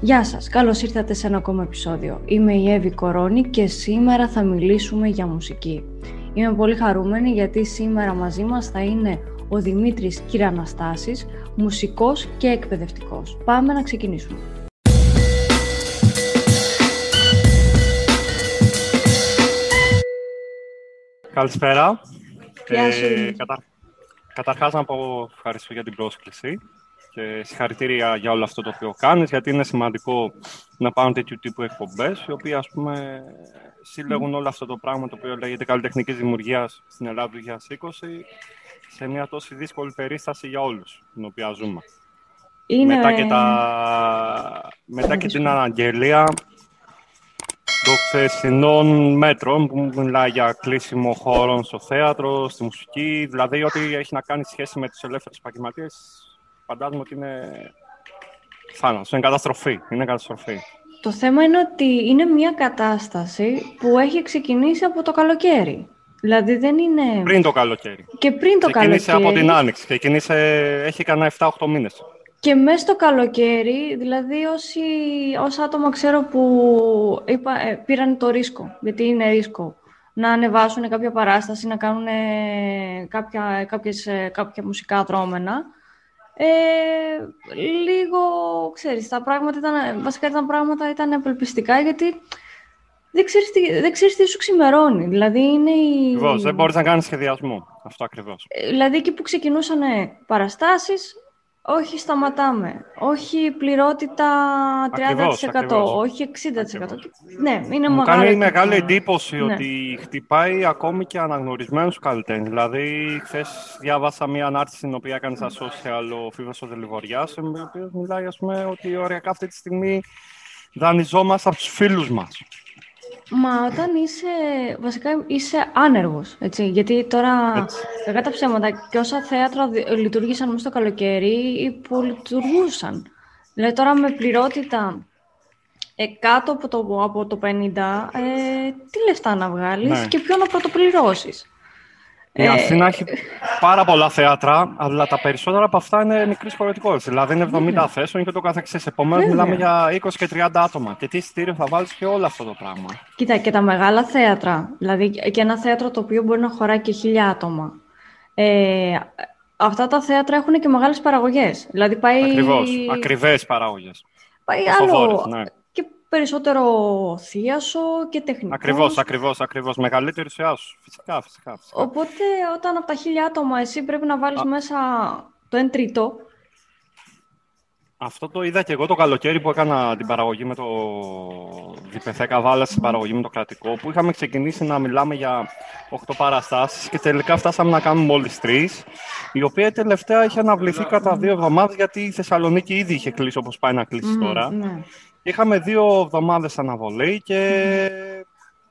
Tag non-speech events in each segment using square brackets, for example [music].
Γεια σας, καλώς ήρθατε σε ένα ακόμα επεισόδιο. Είμαι η Εύη Κορώνη και σήμερα θα μιλήσουμε για μουσική. Είμαι πολύ χαρούμενη γιατί σήμερα μαζί μας θα είναι ο Δημήτρης Κυραναστάσης, μουσικός και εκπαιδευτικός. Πάμε να ξεκινήσουμε. Καλησπέρα. Γεια σου. Ε, κατα... Καταρχάς να πω ευχαριστώ για την πρόσκληση και συγχαρητήρια για όλο αυτό το οποίο κάνεις, γιατί είναι σημαντικό να πάρουν τέτοιου τύπου εκπομπές, οι οποίοι ας πούμε συλλέγουν όλο αυτό το πράγμα το οποίο λέγεται καλλιτεχνικής δημιουργίας στην Ελλάδα του 2020 σε μια τόσο δύσκολη περίσταση για όλους, την οποία ζούμε. Είναι... Μετά και, τα... Μετά και την αναγγελία των χθεσινών μέτρων που μιλάει για κλείσιμο χώρων στο θέατρο, στη μουσική, δηλαδή ό,τι έχει να κάνει σχέση με τους ελεύθερους επαγγελματίες, φαντάζομαι ότι είναι θάνατος, είναι καταστροφή, είναι καταστροφή. Το θέμα είναι ότι είναι μια κατάσταση που έχει ξεκινήσει από το καλοκαίρι. Δηλαδή δεν είναι... Πριν το καλοκαίρι. Και πριν το Ξεκίνησε καλοκαίρι. από την Άνοιξη, ξεκίνησε, έχει κανένα 7-8 μήνες. Και μέσα στο καλοκαίρι, δηλαδή όσοι, όσα άτομα ξέρω που είπα, ε, πήραν το ρίσκο, γιατί είναι ρίσκο, να ανεβάσουν κάποια παράσταση, να κάνουν ε, κάποια, κάποιες, ε, κάποια μουσικά δρόμενα, ε, λίγο, ξέρεις, τα πράγματα ήταν, βασικά ήταν πράγματα ήταν απελπιστικά, γιατί δεν ξέρεις, τι, δεν ξέρεις τι σου ξημερώνει. Δηλαδή είναι η... Ακριβώς, δεν μπορείς να κάνεις σχεδιασμό. Αυτό ακριβώς. Ε, Δηλαδή εκεί που ξεκινούσαν παραστάσεις, όχι σταματάμε, όχι πληρότητα 30%, Ακριβώς, ακριβώς. όχι 60%. Ναι, είναι Μου μεγάλο κάνει το μεγάλη θέμα. εντύπωση Ναι. ότι χτυπάει ακόμη και αναγνωρισμένους καλλιτέχνες. Δηλαδή, χθες διάβασα μια ανάρτηση στην οποία έκανε στα social ο Φίβος ο Δελιγοριάς, ο οποίος μιλάει, ας πούμε, ότι ωριακά αυτή τη στιγμή δανειζόμαστε από τους φίλους μας. Μα όταν είσαι, βασικά είσαι άνεργος, έτσι, γιατί τώρα, Έτσι. κακά τα ψέματα, και όσα θέατρα δι- λειτουργήσαν μέσα στο καλοκαίρι, υπολειτουργούσαν. Δηλαδή τώρα με πληρότητα ε, κάτω από το, από το 50, ε, τι λεφτά να βγάλεις Ναι. και ποιο να πρωτοπληρώσεις. Η Ε, Αθήνα έχει πάρα πολλά θέατρα, αλλά τα περισσότερα από αυτά είναι μικρής χωρητικότητα. Δηλαδή είναι 70 θέσεων και το καθεξής. Επομένως, Βέβαια. μιλάμε για 20 και 30 άτομα. Και τι εισιτήριο θα βάλεις και όλο αυτό το πράγμα. Κοίτα, και τα μεγάλα θέατρα, δηλαδή και ένα θέατρο το οποίο μπορεί να χωράει και χίλια άτομα. Ε, αυτά τα θέατρα έχουν και μεγάλες παραγωγές. Δηλαδή πάει, Ακριβώς. Ακριβές παράγωγες. πάει Φοβόρες, άλλο ναι. Και περισσότερο θίασο και τεχνικός. Ακριβώς, ακριβώς, ακριβώς. Μεγαλύτερη ουσία σου. Φυσικά, φυσικά. φυσικά. Οπότε όταν από τα χίλια άτομα εσύ πρέπει να βάλεις Α. μέσα το 1 τρίτο, Αυτό το είδα και εγώ το καλοκαίρι που έκανα την παραγωγή με το Διπεθέ Καβάλα στην παραγωγή με το κρατικό, που είχαμε ξεκινήσει να μιλάμε για 8 παραστάσεις και τελικά φτάσαμε να κάνουμε μόλις 3, η οποία τελευταία είχε αναβληθεί κατά δύο εβδομάδες γιατί η Θεσσαλονίκη ήδη είχε κλείσει όπως πάει να κλείσει Μμμ, τώρα. ναι. Είχαμε δύο εβδομάδες αναβολή και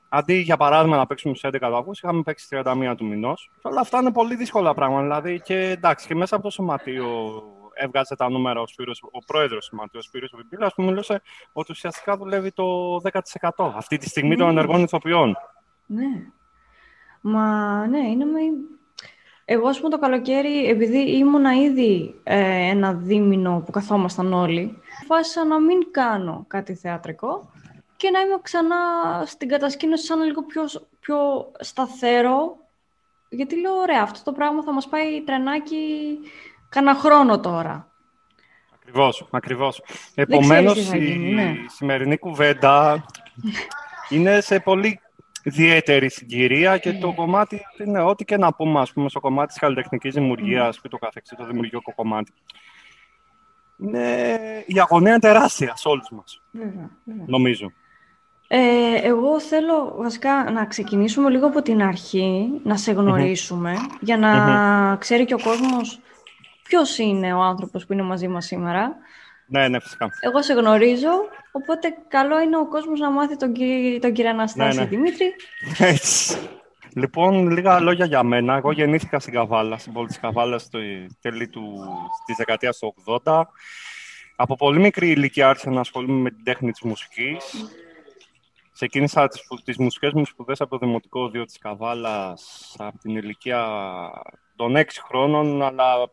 αντί για παράδειγμα να παίξουμε στους 11 Αυγούστου, είχαμε παίξει 31 του μηνός. Και όλα αυτά είναι πολύ δύσκολα πράγματα. Δηλαδή και εντάξει, και μέσα από το σωματείο έβγαζε τα νούμερα ο, Σπύρος, ο πρόεδρος του σωματείου, ο Σπύρος Βιμπίλας, που μιλούσε ότι ουσιαστικά δουλεύει το 10% αυτή τη στιγμή των Ναι. ενεργών ηθοποιών. Ναι. Μα ναι, είναι με... Εγώ, ας πούμε, το καλοκαίρι, επειδή ήμουνα ήδη ε, ένα δίμηνο που καθόμασταν όλοι, αποφάσισα να μην κάνω κάτι θεατρικό και να είμαι ξανά στην κατασκήνωση σαν λίγο πιο, πιο σταθερό. Γιατί λέω, ωραία, αυτό το πράγμα θα μας πάει τρενάκι κανένα χρόνο τώρα. Ακριβώς, ακριβώς. ξέρεις Επομένως, τι θα η γίνει, ναι. σημερινή κουβέντα είναι σε πολύ ιδιαίτερη συγκυρία και Ναι. το κομμάτι είναι ό,τι και να πούμε, ας πούμε, στο κομμάτι της καλλιτεχνικής δημιουργίας Ναι. και το καθεξής, το δημιουργικό κομμάτι. Είναι... Η αγωνία είναι τεράστια σε όλους μας, Βέβαια, βέβαια. νομίζω. Ε, εγώ θέλω βασικά να ξεκινήσουμε λίγο από την αρχή, να σε γνωρίσουμε, για να ξέρει και ο κόσμος ποιος είναι ο άνθρωπος που είναι μαζί μας σήμερα. Ναι, ναι, φυσικά. Εγώ σε γνωρίζω, οπότε καλό είναι ο κόσμος να μάθει τον, κυ... τον κύριο Αναστάση Ναι, ναι. Δημήτρη. Έτσι. Λοιπόν, λίγα λόγια για μένα. Εγώ γεννήθηκα στην Καβάλα, στην πόλη της Καβάλας, στο τέλη του, της δεκαετίας του 80. Από πολύ μικρή ηλικία άρχισα να ασχολούμαι με την τέχνη της μουσικής. Ξεκίνησα τις, σπου- τις μουσικές μου σπουδές από το Δημοτικό Δίο της Καβάλας από την ηλικία των 6 χρόνων, αλλά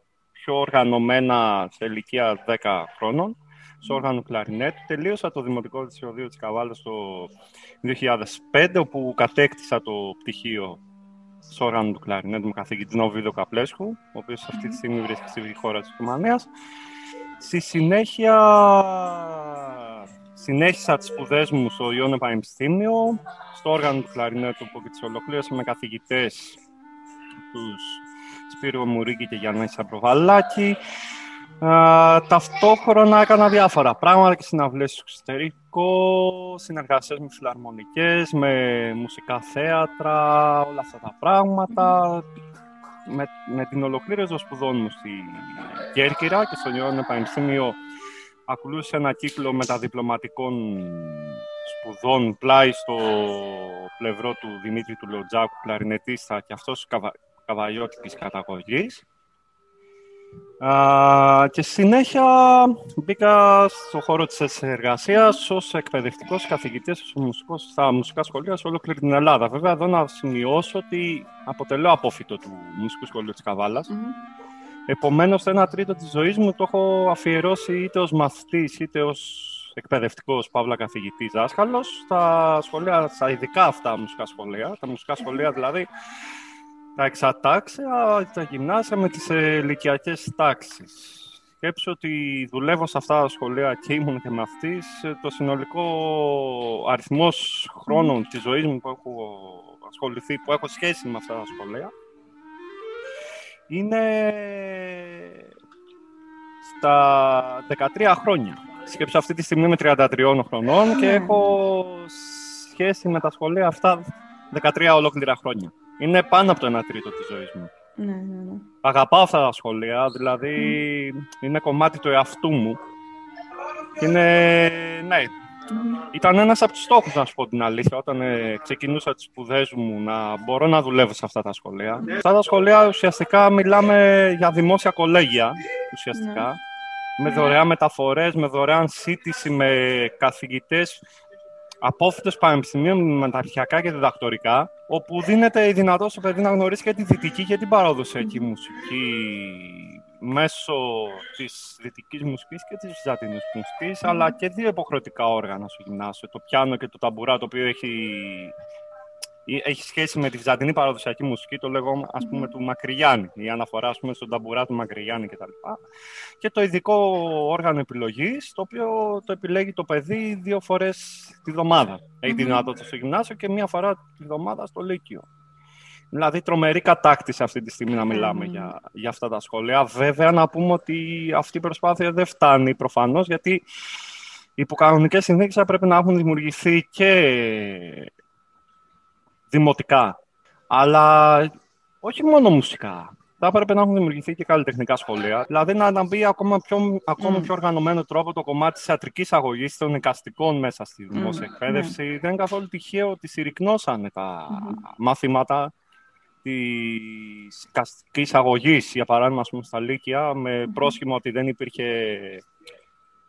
πιο οργανωμένα σε ηλικία 10 χρόνων. στο όργανο κλαρινέτου. Τελείωσα το Δημοτικό Δυσιοδείο της Καβάλας το 2005, όπου κατέκτησα το πτυχίο στο όργανο του κλαρινέτου με καθηγητή Νοβίδο Καπλέσχου, ο οποίος αυτή τη στιγμή βρίσκεται στη χώρα της Ρουμανίας. Στη συνέχεια συνέχισα τις σπουδές μου στο Ιόνιο Πανεπιστήμιο, στο όργανο του κλαρινέτου που και τις ολοκλήρωσα με καθηγητές τους Σπύριο Μουρίκη και Γιάννη Σαμπροβαλάκη. ταυτόχρονα έκανα διάφορα πράγματα και συναυλίες στο εξωτερικό, συνεργασίες με φιλαρμονικές, με μουσικά θέατρα, όλα αυτά τα πράγματα. Με, με την ολοκλήρωση των σπουδών μου στη Κέρκυρα και στο Ιόνιο Πανεπιστήμιο ακολούθησε ένα κύκλο μεταδιπλωματικών σπουδών πλάι στο πλευρό του Δημήτρη του Λοτζάκου, κλαρινετίστα και αυτός καβα... καβαλιώτικης καταγωγής. και συνέχεια μπήκα στο χώρο της εργασίας ως εκπαιδευτικός καθηγητής στα μουσικά σχολεία σε ολόκληρη την Ελλάδα. Βέβαια, εδώ να σημειώσω ότι αποτελώ απόφυτο του Μουσικού Σχολείου της καβαλας Επομένως, το ένα τρίτο της ζωής μου το έχω αφιερώσει είτε ως μαθητής, είτε ως εκπαιδευτικός, παύλα καθηγητής, δάσκαλος, στα σχολεία, στα ειδικά αυτά μουσικά σχολεία, τα μουσικά σχολεία δηλαδή, τα εξατάξια, τα γυμνάσια με τις ηλικιακές τάξεις. Σκέψω ότι δουλεύω σε αυτά τα σχολεία και ήμουν και μαθητής, το συνολικό αριθμός χρόνων της ζωής μου που έχω ασχοληθεί, που έχω σχέση με αυτά τα σχολεία, είναι στα 13 χρόνια. Σκέψω αυτή τη στιγμή είμαι 33 χρονών και ναι. έχω σχέση με τα σχολεία αυτά 13 ολόκληρα χρόνια. Είναι πάνω από το 1 τρίτο της ζωής μου. Ναι, ναι, ναι. Αγαπάω αυτά τα σχολεία, δηλαδή είναι κομμάτι του εαυτού μου. Είναι, ναι, ήταν ένας από τους στόχους, να σου πω την αλήθεια, όταν ε, ξεκινούσα τις σπουδές μου να μπορώ να δουλεύω σε αυτά τα σχολεία. Σε αυτά τα σχολεία ουσιαστικά μιλάμε για δημόσια κολέγια, ουσιαστικά. Ναι. Με δωρεάν μεταφορές, με δωρεάν σύντηση, με καθηγητές απόφυτος πανεπιστημίων μεταρχιακά και διδακτορικά, όπου δίνεται η δυνατότητα στο παιδί να γνωρίσει και τη δυτική και την παραδοσιακή μουσική μέσω της δυτικής μουσικής και της βυζαντινής μουσικής, αλλά και δύο υποχρεωτικά όργανα στο γυμνάσιο, το πιάνο και το ταμπουρά, το οποίο έχει, έχει σχέση με τη βυζαντινή παραδοσιακή μουσική, το λέγω ας πούμε του Μακρυγιάννη, η αναφορά ας πούμε, στον ταμπουρά του Μακρυγιάννη κτλ. Και το ειδικό όργανο επιλογής, το οποίο το επιλέγει το παιδί δύο φορές τη βδομάδα. Έχει τη δυνατότητα στο γυμνάσιο και μία φορά τη βδομάδα στο Λύκειο. Δηλαδή, τρομερή κατάκτηση αυτή τη στιγμή να μιλάμε για, για αυτά τα σχόλια. Βέβαια, να πούμε ότι αυτή η προσπάθεια δεν φτάνει προφανώς, γιατί οι υποκανονικές συνθήκες θα πρέπει να έχουν δημιουργηθεί και δημοτικά, αλλά όχι μόνο μουσικά. Θα έπρεπε να έχουν δημιουργηθεί και καλλιτεχνικά σχολεία. Δηλαδή να αναμπεί ακόμα πιο, ακόμα πιο οργανωμένο τρόπο το κομμάτι της ιατρικής αγωγής των εικαστικών μέσα στη δημόσια εκπαίδευση. Δεν είναι καθόλου τυχαίο ότι συρρυκνώσανε τα μαθήματα της καστικής αγωγής, για παράδειγμα, πούμε, στα Λύκεια, με πρόσχημα ότι δεν υπήρχε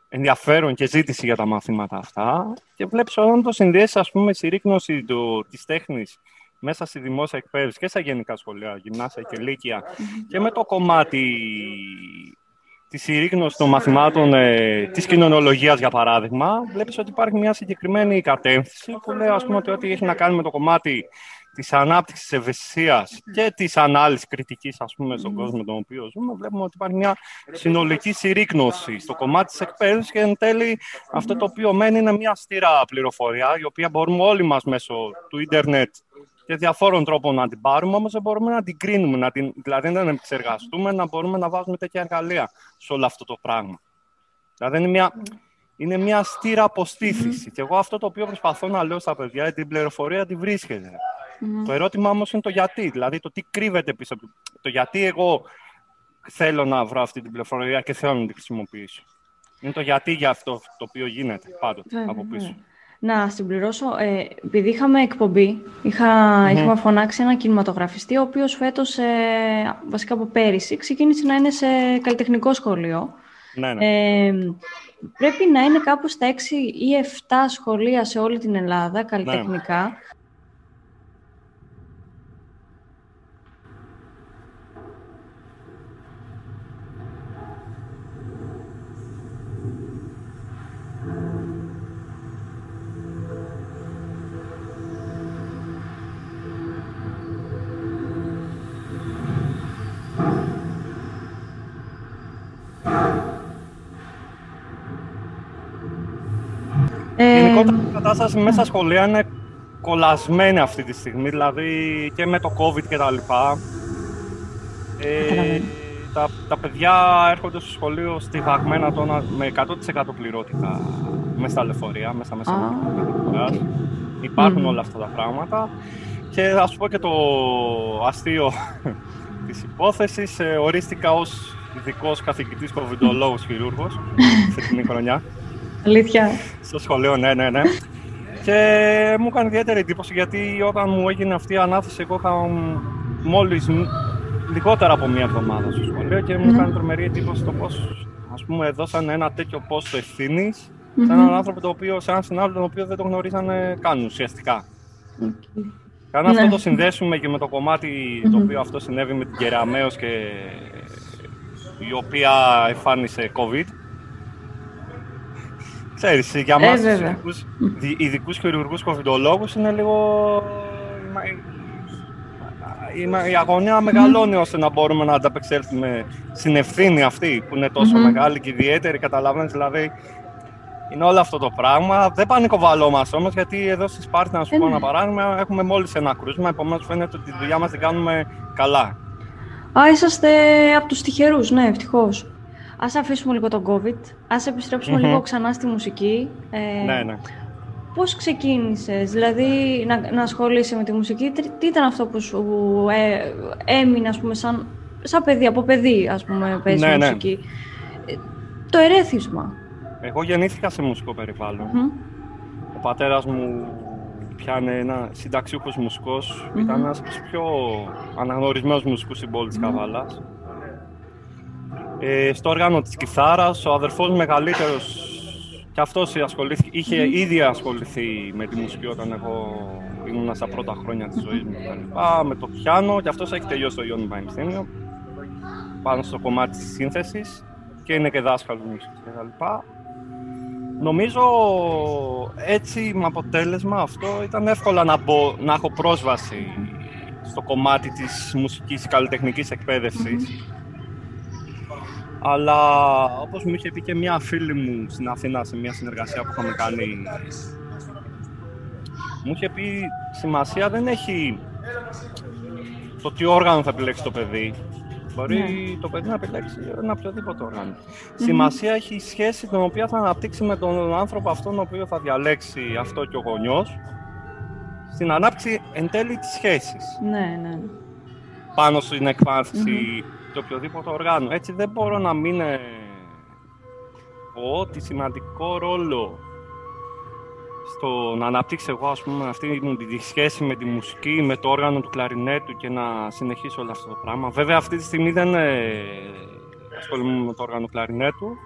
ενδιαφέρον και ζήτηση για τα μαθήματα αυτά. Και βλέπεις όταν το συνδυέσεις, ας πούμε, στη ρίκνωση του, της τέχνης μέσα στη δημόσια εκπαίδευση και στα γενικά σχολεία, γυμνάσια και λύκεια, και με το κομμάτι της συρρήγνωση των μαθημάτων ε, της κοινωνιολογίας, για παράδειγμα, βλέπεις ότι υπάρχει μια συγκεκριμένη κατεύθυνση που λέει, ας πούμε, ότι ό,τι έχει να κάνει με το κομμάτι της ανάπτυξης ευαισθησίας και της ανάλυσης κριτικής, ας πούμε, στον κόσμο τον οποίο ζούμε, βλέπουμε ότι υπάρχει μια συνολική συρρήκνωση στο κομμάτι της εκπαίδευσης και εν τέλει αυτό το οποίο μένει είναι μια στήρα πληροφορία, η οποία μπορούμε όλοι μας μέσω του ίντερνετ και διαφόρων τρόπων να την πάρουμε, όμως δεν μπορούμε να την κρίνουμε, να την, δηλαδή να την επεξεργαστούμε, να μπορούμε να βάζουμε τέτοια εργαλεία σε όλο αυτό το πράγμα. Δηλαδή είναι μια, είναι μια στήρα αποστήθησης. Και εγώ αυτό το οποίο προσπαθώ να λέω στα παιδιά, την πληροφορία τη βρίσκεται. Το ερώτημα όμως είναι το γιατί, δηλαδή το τι κρύβεται πίσω από το γιατί εγώ θέλω να βρω αυτή την πληροφορία και θέλω να την χρησιμοποιήσω. Είναι το γιατί για αυτό το οποίο γίνεται πάντοτε από πίσω. Να συμπληρώσω, ε, επειδή είχαμε εκπομπή, είχα, είχαμε φωνάξει ένα κινηματογραφιστή, ο οποίος φέτος, ε, βασικά από πέρυσι, ξεκίνησε να είναι σε καλλιτεχνικό σχολείο. Ναι, ναι. Ε, πρέπει να είναι κάπου στα 6 ή 7 σχολεία σε όλη την Ελλάδα, καλλιτεχνικά. Ναι. Ε, Γενικότερα η κατάσταση μέσα στα σχολεία είναι κολλασμένη αυτή τη στιγμή, δηλαδή και με το COVID και τα λοιπά. Ε, τα, τα παιδιά έρχονται στο σχολείο στιβαγμένα τώρα με 100% πληρότητα μέσα στα λεωφορεία, μέσα μέσα ah. Υπάρχουν όλα αυτά τα πράγματα. Και θα σου πω και το αστείο [laughs] της υπόθεσης. Ε, ορίστηκα ως ειδικός καθηγητής κοβιντολόγος χειρούργος [laughs] αυτή την χρονιά. Αλήθεια. Στο σχολείο, ναι, ναι, ναι. Και μου έκανε ιδιαίτερη εντύπωση γιατί όταν μου έγινε αυτή η ανάθεση, εγώ είχα μόλις λιγότερα από μία εβδομάδα στο σχολείο και μου έκανε τρομερή εντύπωση το πώς ας πούμε δώσανε ένα τέτοιο πόστο ευθύνης mm-hmm. σε έναν άνθρωπο το οποίο, σε έναν συνάδελφο τον οποίο δεν το γνωρίζανε καν ουσιαστικά. Okay. Κάνα αυτό ναι. το συνδέσουμε και με το κομμάτι το οποίο αυτό συνέβη με την Κεραμέως και η οποία εμφάνισε COVID. Ξέρεις, για μας ε, τους ειδικούς, χειρουργούς κοβιντολόγους είναι λίγο... Η, η αγωνία μεγαλώνει ώστε να μπορούμε να ανταπεξέλθουμε στην ευθύνη αυτή που είναι τόσο μεγάλη και ιδιαίτερη, καταλαβαίνεις, δηλαδή είναι όλο αυτό το πράγμα. Δεν πανικοβαλόμαστε όμως, γιατί εδώ στη Σπάρτη, να σου πω ένα ναι. παράδειγμα, έχουμε μόλις ένα κρούσμα. Επομένως, φαίνεται ότι τη δουλειά μας την κάνουμε καλά. Α, είσαστε από τους τυχερούς, ναι, ευτυχώς. Α αφήσουμε λίγο τον COVID. Α επιστρεψουμε λίγο ξανά στη μουσική. Ε, ναι, ναι. Πώς ξεκίνησες, δηλαδή να, να ασχολείσαι με τη μουσική, τι ήταν αυτό που σου ε, έμεινε, ας πούμε, σαν, σαν παιδί, από παιδί, ας πούμε, παίζεις ναι, ναι. μουσική; Ε, το ερέθισμα. Εγώ γεννήθηκα σε μουσικό Ο πατέρας μου πιάνε ένα συνταξιούχος μουσικός. Mm-hmm. Ήταν ένας από τους πιο αναγνωρισμένους μουσικούς στην πόλη της Καβάλας. Ε, στο όργανο της κιθάρας, ο αδερφός μεγαλύτερος και αυτός είχε mm-hmm. ήδη ασχοληθεί με τη μουσική όταν εγώ ήμουν στα πρώτα χρόνια της ζωής μου με το πιάνο και αυτός έχει τελειώσει το Ιόνι Πανεπιστήμιο πάνω στο κομμάτι της σύνθεσης και είναι και δάσκαλος μουσικής κτλ. Νομίζω έτσι με αποτέλεσμα αυτό ήταν εύκολα να, μπω, να έχω πρόσβαση στο κομμάτι της μουσικής καλλιτεχνικής Αλλά όπως μου είχε πει και μια φίλη μου στην Αθήνα σε μια συνεργασία που είχαμε κάνει μου είχε πει σημασία δεν έχει το τι όργανο θα επιλέξει το παιδί Μπορεί ναι. το παιδί να επιλέξει ένα οποιοδήποτε Σημασία έχει η σχέση την οποία θα αναπτύξει με τον άνθρωπο αυτόν ο οποίος θα διαλέξει αυτό και ο γονιός στην ανάπτυξη εν τέλει της σχέσης. Ναι, ναι. Πάνω στην εκφάνση του οποιοδήποτε οργάνου. Έτσι δεν μπορώ να μην ε, πω ότι σημαντικό ρόλο στο να αναπτύξω εγώ ας πούμε, αυτή μου τη σχέση με τη μουσική, με το όργανο του κλαρινέτου και να συνεχίσω όλο αυτό το πράγμα. Βέβαια αυτή τη στιγμή δεν ε, ασχολούμαι με το όργανο του κλαρινέτου.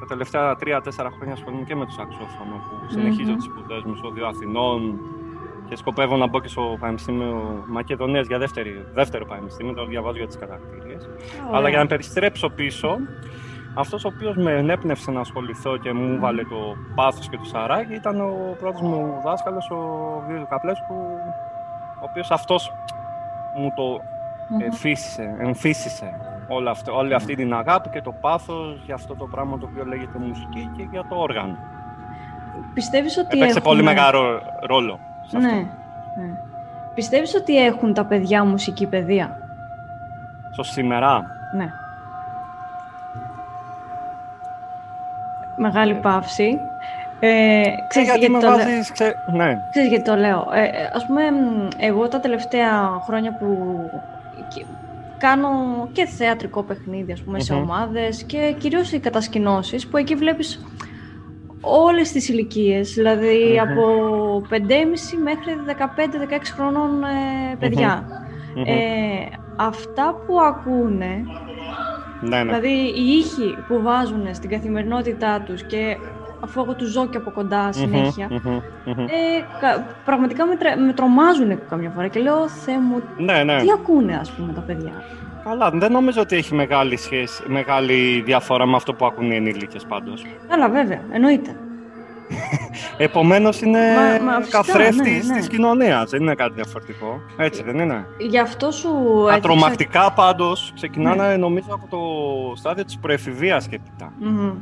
Τα τελευταία τρία-τέσσερα χρόνια ασχολούμαι και με το σαξόφωνο που συνεχίζω τις σπουδές μου στο Δύο Αθηνών και σκοπεύω να μπω και στο Πανεπιστήμιο Μακεδονίας για δεύτερη, δεύτερο πανεπιστήμιο, το διαβάζω για τις κατακτήριες. Αλλά για να περιστρέψω πίσω, αυτός ο οποίος με ενέπνευσε να ασχοληθώ και μου βάλε το πάθος και το σαράκι ήταν ο πρώτος μου δάσκαλος, ο Βίος Καπλέσκου, ο οποίος αυτός μου το εμφύσισε, εμφύσισε όλη αυτή, όλη αυτή την αγάπη και το πάθος για αυτό το πράγμα το οποίο λέγεται μουσική και για το όργανο. Πιστεύεις ότι Έπαιξε πολύ μεγάλο ρόλο σε αυτό. Ναι, ναι. Πιστεύεις ότι έχουν τα παιδιά μουσική παιδεία; Στο σήμερα; Ναι. μεγάλη παύση. Ε, ξέρεις, γιατί, γιατί, το βάζεις, ξέ... ναι. ξέρεις γιατί το λέω. Ε, ε, ας πούμε, εγώ τα τελευταία χρόνια που κάνω και θεατρικό παιχνίδι, ας πούμε, σε ομάδες και κυρίως οι κατασκηνώσεις, που εκεί βλέπεις όλες τις ηλικίες, δηλαδή από 5,5 μέχρι 15-16 χρονών ε, παιδια Ε, αυτά που ακούνε ναι, ναι. Δηλαδή οι ήχοι που βάζουν στην καθημερινότητά τους και αφού εγώ τους ζω και από κοντά συνέχεια, ε, πραγματικά με, με τρομάζουν καμιά φορά και λέω «Θεέ μου, ναι, ναι. τι ακούνε ας πούμε τα παιδιά». Καλά, δεν νομίζω ότι έχει μεγάλη, σχέση, μεγάλη διαφορά με αυτό που ακούν οι ενήλικες πάντως. Καλά, βέβαια, εννοείται. Επομένως είναι καθρέφτης ναι, ναι. της κοινωνίας. Δεν είναι κάτι διαφορετικό. Έτσι δεν είναι. Γι' αυτό σου. Τα τρομακτικά πάντως ξεκινάνε ναι. νομίζω από το στάδιο της προεφηβεία και έπειτα. Mm-hmm.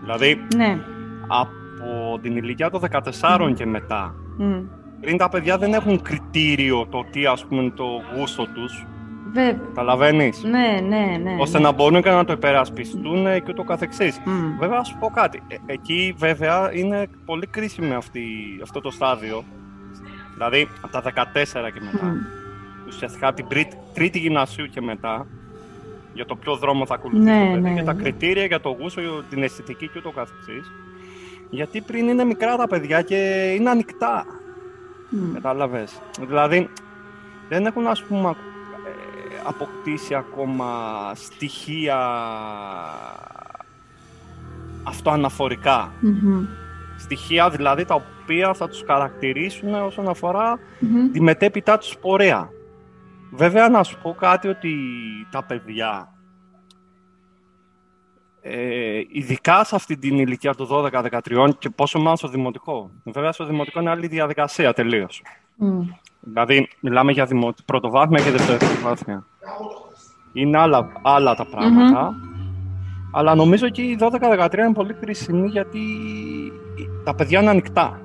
Δηλαδή ναι. από από την ηλικία των 14 και μετά, Μμ. πριν τα παιδιά δεν έχουν κριτήριο το τι ας πούμε είναι το γούστο τους, Βέβαια. καταλαβαίνεις, Ναι, ναι, ναι. ώστε να μπορούν και να το υπερασπιστούν και ούτω καθεξής. Μμ. Βέβαια, να σου πω κάτι. Ε, εκεί, βέβαια, είναι πολύ κρίσιμη αυτή, αυτό το στάδιο. Δηλαδή, από τα 14 και μετά. Μμ. Ουσιαστικά την τρίτη, τρίτη γυμνασίου και μετά, για το ποιο δρόμο θα ακολουθήσει Ναι, το παιδί, ναι, για τα ναι. κριτήρια, για το γούστο, για την αισθητική και ούτω καθεξής. Γιατί πριν είναι μικρά τα παιδιά και είναι ανοιχτά. Μμ. Κατάλαβες. Δηλαδή, δεν έχουν, ας πούμε, ε, αποκτήσει ακόμα στοιχεία αυτοαναφορικά. Μμμ. Στοιχεία δηλαδή τα οποία θα τους χαρακτηρίσουν όσον αφορά Μμμ. τη μετέπειτά τους πορεία. Βέβαια να σου πω κάτι ότι τα παιδιά, ε, ειδικά σε αυτή την ηλικία των 12-13 και πόσο μάλλον στο δημοτικό. Βέβαια στο δημοτικό είναι άλλη διαδικασία τελείως. Μμ. Δηλαδή, μιλάμε για δημο... πρωτοβάθμια και δευτεροβάθμια. Είναι άλλα, άλλα τα πραγματα Αλλά νομίζω και η 12-13 είναι πολύ κρίσιμη γιατί τα παιδιά είναι ανοιχτά.